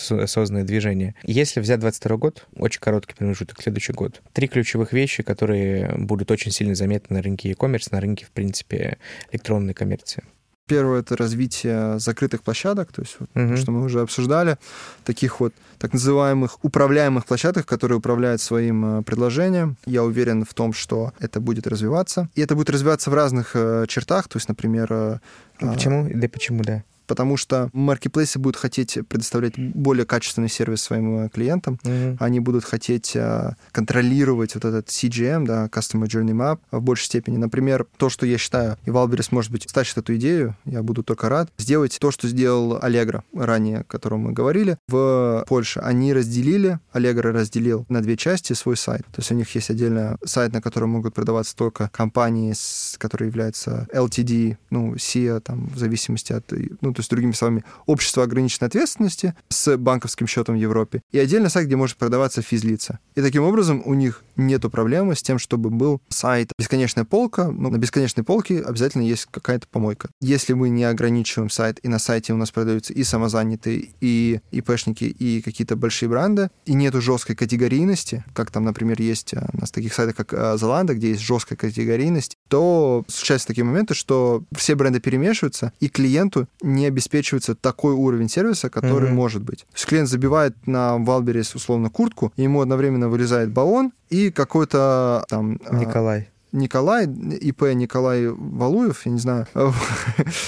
осознанное движение. Если взять 22 год, очень короткий промежуток, следующий год, три ключевых вещи, которые будут очень сильно заметны на рынке e-commerce, на рынке, в принципе, электронной коммерции. Первое — это развитие закрытых площадок, то есть вот Мгм. что мы уже обсуждали, таких вот так называемых управляемых площадок, которые управляют своим э, предложением. Я уверен в том, что это будет развиваться. И это будет развиваться в разных э, чертах, то есть, например... э, Ну, а, Почему? Да почему, да. Потому что маркетплейсы будут хотеть предоставлять более качественный сервис своим э, клиентам, Мгм. они будут хотеть э, контролировать вот этот CJM, да, Customer Journey Map, в большей степени. Например, то, что я считаю, и Wildberries, может быть, стащит эту идею, я буду только рад, сделать то, что сделал Allegro ранее, о котором мы говорили, в Польше. Они разделили, Allegro разделил на две части свой сайт. То есть у них есть отдельно сайт, на котором могут продаваться только компании, которые являются LTD, ну, SIA, там, в зависимости от, ну, то есть, другими словами, общество ограниченной ответственности с банковским счетом в Европе, и отдельно сайт, где может продаваться физлица. И таким образом у них нету проблемы с тем, чтобы был сайт «Бесконечная полка». Ну, на бесконечной полке обязательно есть какая-то помойка. Если мы не ограничиваем сайт, и на сайте у нас продаются и самозанятые, и ИПшники, и какие-то большие бренды, и нету жесткой категорийности, как там, например, есть а, у нас таких сайтах, как а, Zalando, где есть жесткая категорийность, то случаются такие моменты, что все бренды перемешиваются, и клиенту не обеспечивается такой уровень сервиса, который Мгм. может быть. То есть клиент забивает на Wildberries условно куртку, ему одновременно вылезает баллон и какой-то там... а, Николай. Николай, ИП Николай Валуев, я не знаю.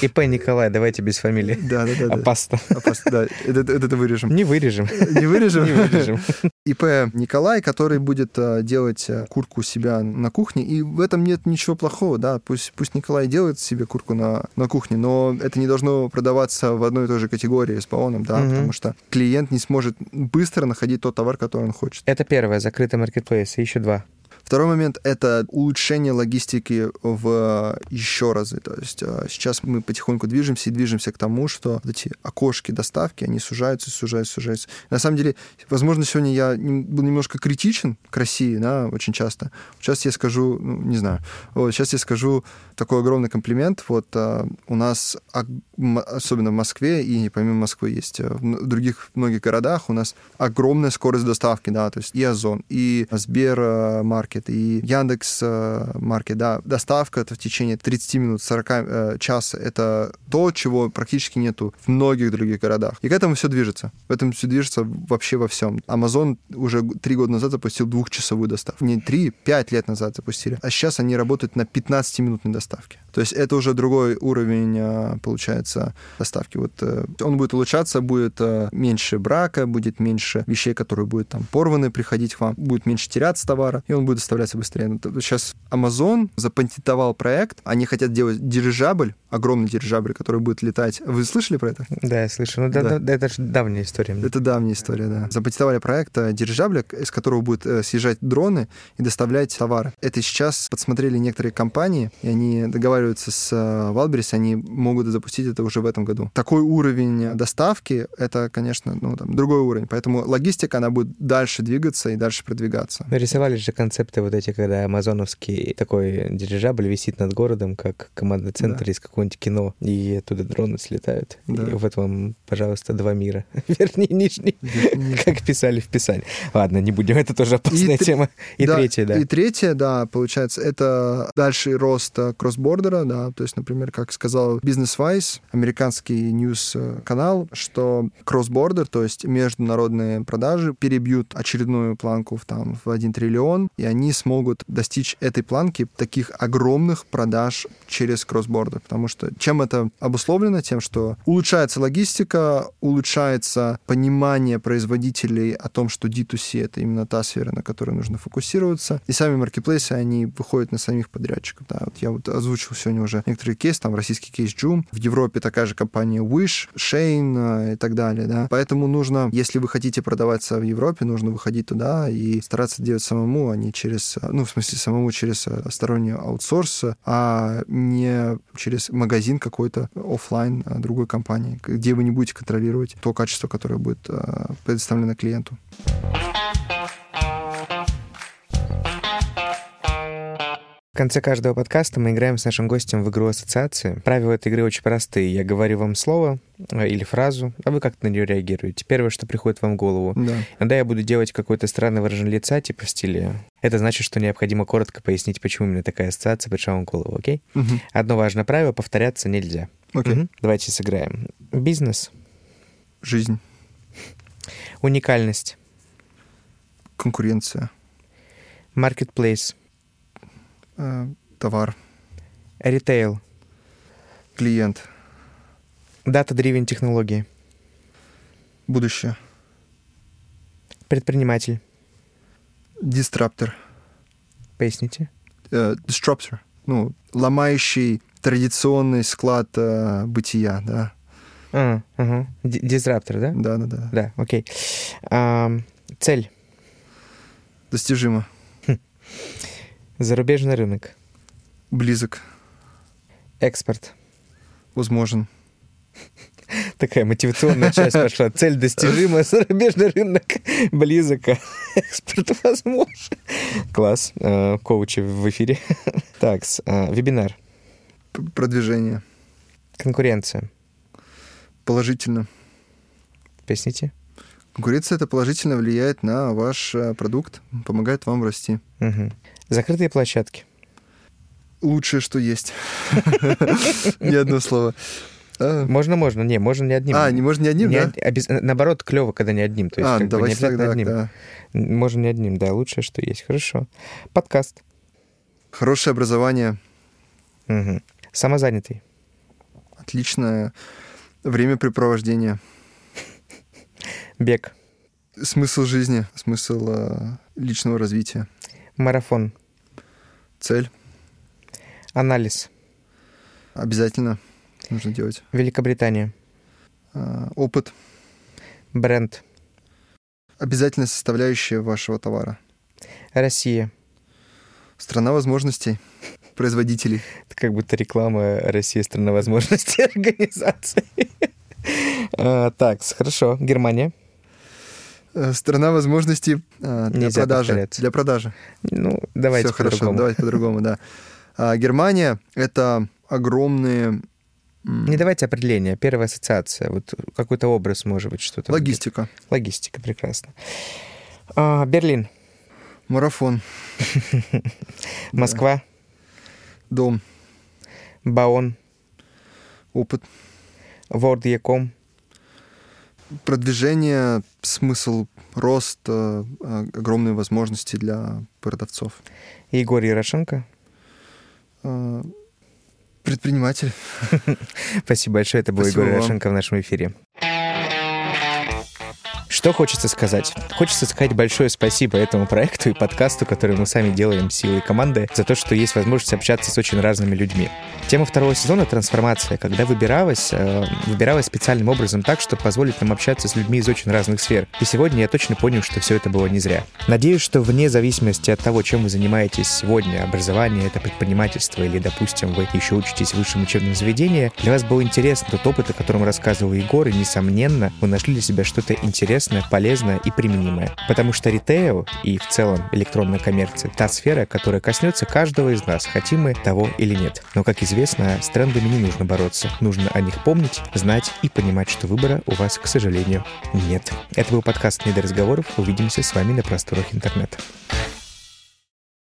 ИП Николай, давайте без фамилии. Да, да, да. Опасно. Опасно, да. Это, это, это вырежем. Не вырежем. Не вырежем? Не вырежем. ИП Николай, который будет э, делать э, куртку у себя на кухне, и в этом нет ничего плохого, да, пусть, пусть Николай делает себе куртку на, на кухне, но это не должно продаваться в одной и той же категории с Баоном, да, Мгм. потому что клиент не сможет быстро находить тот товар, который он хочет. Это первое, закрытый маркетплейс. И еще два. Второй момент — это улучшение логистики в еще разы. То есть э, сейчас мы потихоньку движемся и движемся к тому, что эти окошки доставки, они сужаются, сужаются, сужаются. На самом деле, возможно, сегодня я был немножко критичен к России, да, очень часто. Сейчас я скажу, ну, не знаю, вот, сейчас я скажу такой огромный комплимент. Вот а, у нас, особенно в Москве, и помимо Москвы есть э, в других многих городах, у нас огромная скорость доставки, да, то есть и Озон, и Сбермаркет, и Яндекс Маркет, да, доставка это в течение 30 минут, 40 э, часа, это то, чего практически нету в многих других городах. И к этому все движется. В этом все движется вообще во всем. Amazon уже три года назад запустил двухчасовую доставку. Не три, пять лет назад запустили. А сейчас они работают на 15-минутной доставке. То есть это уже другой уровень, а, получается, доставки. Вот э, он будет улучшаться, будет э, меньше брака, будет меньше вещей, которые будут там порваны, приходить к вам, будет меньше теряться товара, и он будет доставляться быстрее. Сейчас Amazon запатентовал проект, они хотят делать дирижабль, огромный дирижабль, который будет летать. Вы слышали про это? Да, я слышал. Ну, да. Да, это же давняя история. Это давняя история, да. Запатентовали проект э, дирижабля, из которого будут съезжать дроны и доставлять товары. Это сейчас подсмотрели некоторые компании, и они договариваются с э, Wildberries, они могут запустить это уже в этом году. Такой уровень доставки — это, конечно, ну, там, другой уровень. Поэтому логистика, она будет дальше двигаться и дальше продвигаться. Нарисовали же концепты вот эти, когда амазоновский такой дирижабль висит над городом, как командный центр да. из какого-нибудь кино, и оттуда дроны слетают. Да. И вот вам, пожалуйста, два мира. Верхний и нижний. Как писали в Писании. Ладно, не будем, это тоже опасная и тема. И да, третья, да. И третья, да, получается, это дальше рост кросс-бордер блогера, да, то есть, например, как сказал Business Wise, американский ньюс-канал, что cross-border, то есть международные продажи, перебьют очередную планку в, там, в 1 триллион, и они смогут достичь этой планки таких огромных продаж через cross-border, потому что чем это обусловлено? Тем, что улучшается логистика, улучшается понимание производителей о том, что D2C — это именно та сфера, на которой нужно фокусироваться, и сами маркетплейсы, они выходят на самих подрядчиков. Да, вот я вот озвучил сегодня уже некоторые кейсы, там российский кейс Joom, в Европе такая же компания Wish, Shane э, и так далее, да. Поэтому нужно, если вы хотите продаваться в Европе, нужно выходить туда и стараться делать самому, а не через, э, ну, в смысле, самому через э, сторонний аутсорс, а не через магазин какой-то офлайн другой компании, где вы не будете контролировать то качество, которое будет предоставлено клиенту. Конце каждого подкаста мы играем с нашим гостем в игру ассоциации. Правила этой игры очень простые. Я говорю вам слово э, или фразу, а вы как-то на нее реагируете. Первое, что приходит вам в голову. Да. Иногда я буду делать какое-то странное выражение лица, типа в стиле. Это значит, что необходимо коротко пояснить, почему именно такая ассоциация пришла вам в голову, окей? Угу. Одно важное правило — повторяться нельзя. Окей. Угу. Давайте сыграем. Бизнес. Жизнь. Уникальность. Конкуренция. Marketplace. Э, товар. Ритейл. Клиент. Дата-дривен технологии. Будущее. Предприниматель. Дистраптор. Поясните. Uh, disruptor. Ну, ломающий традиционный склад uh, бытия, да. А, угу. Дизраптор, да? Да, да, да. Да, окей. А, цель. Достижимо. Зарубежный рынок. Близок. Экспорт. Возможен. Такая мотивационная часть пошла. Цель достижима, зарубежный рынок близок, а экспорт возможен. Класс. А, коучи в эфире. Так, а, вебинар. Продвижение. Конкуренция. Положительно. Поясните. Конкуренция это положительно влияет на ваш э, продукт, помогает вам расти. Угу. Закрытые площадки. Лучшее, что есть. Ни одно слово. А. Можно, можно. Не, можно не одним. А, не можно не одним, да? Наоборот, клево, когда не одним. То есть, а, давайте тогда, одним. да. Можно не одним, да, лучшее, что есть. Хорошо. Подкаст. Хорошее образование. Угу. Самозанятый. Отличное времяпрепровождение. Бег. Смысл жизни, смысл э, личного развития. Марафон. Цель. Анализ. Обязательно нужно делать. Великобритания. Э, опыт. Бренд. Обязательная составляющая вашего товара. Россия. Страна возможностей производителей. Это как будто реклама России страна возможностей организации. А, так, хорошо. Германия. Э, страна возможностей а, для Нельзя продажи. повторяться. Для продажи. Ну, давайте Все хорошо, по-другому. давайте по-другому, да. А, Германия — это огромные... Не давайте определение. Первая ассоциация. Вот какой-то образ, может быть, что-то. Логистика, Логистика, прекрасно. А, Берлин. марафон, Москва. дом, Баон. опыт, Ворд.Яком. продвижение, смысл, рост, э, э, огромные возможности для продавцов. Егор Ярошенко. Э, Предприниматель. Спасибо большое. Это был Спасибо Егор. Ярошенко в нашем эфире. Что хочется сказать? Хочется сказать большое спасибо этому проекту и подкасту, который мы сами делаем силой команды, за то, что есть возможность общаться с очень разными людьми. Тема второго сезона — трансформация, когда выбиралась, э, выбиралась специальным образом так, чтобы позволить нам общаться с людьми из очень разных сфер. И сегодня я точно понял, что все это было не зря. Надеюсь, что вне зависимости от того, чем вы занимаетесь сегодня, образование, это предпринимательство или, допустим, вы еще учитесь в высшем учебном заведении, для вас был интересен тот опыт, о котором рассказывал Егор, и, несомненно, вы нашли для себя что-то интересное, полезное и применимое. Потому что ритейл и в целом электронная коммерция — та сфера, которая коснется каждого из нас, хотим мы того или нет. Но, как известно, с трендами не нужно бороться. Нужно о них помнить, знать и понимать, что выбора у вас, к сожалению, нет. Это был подкаст «Не до разговоров». Увидимся с вами на просторах интернета.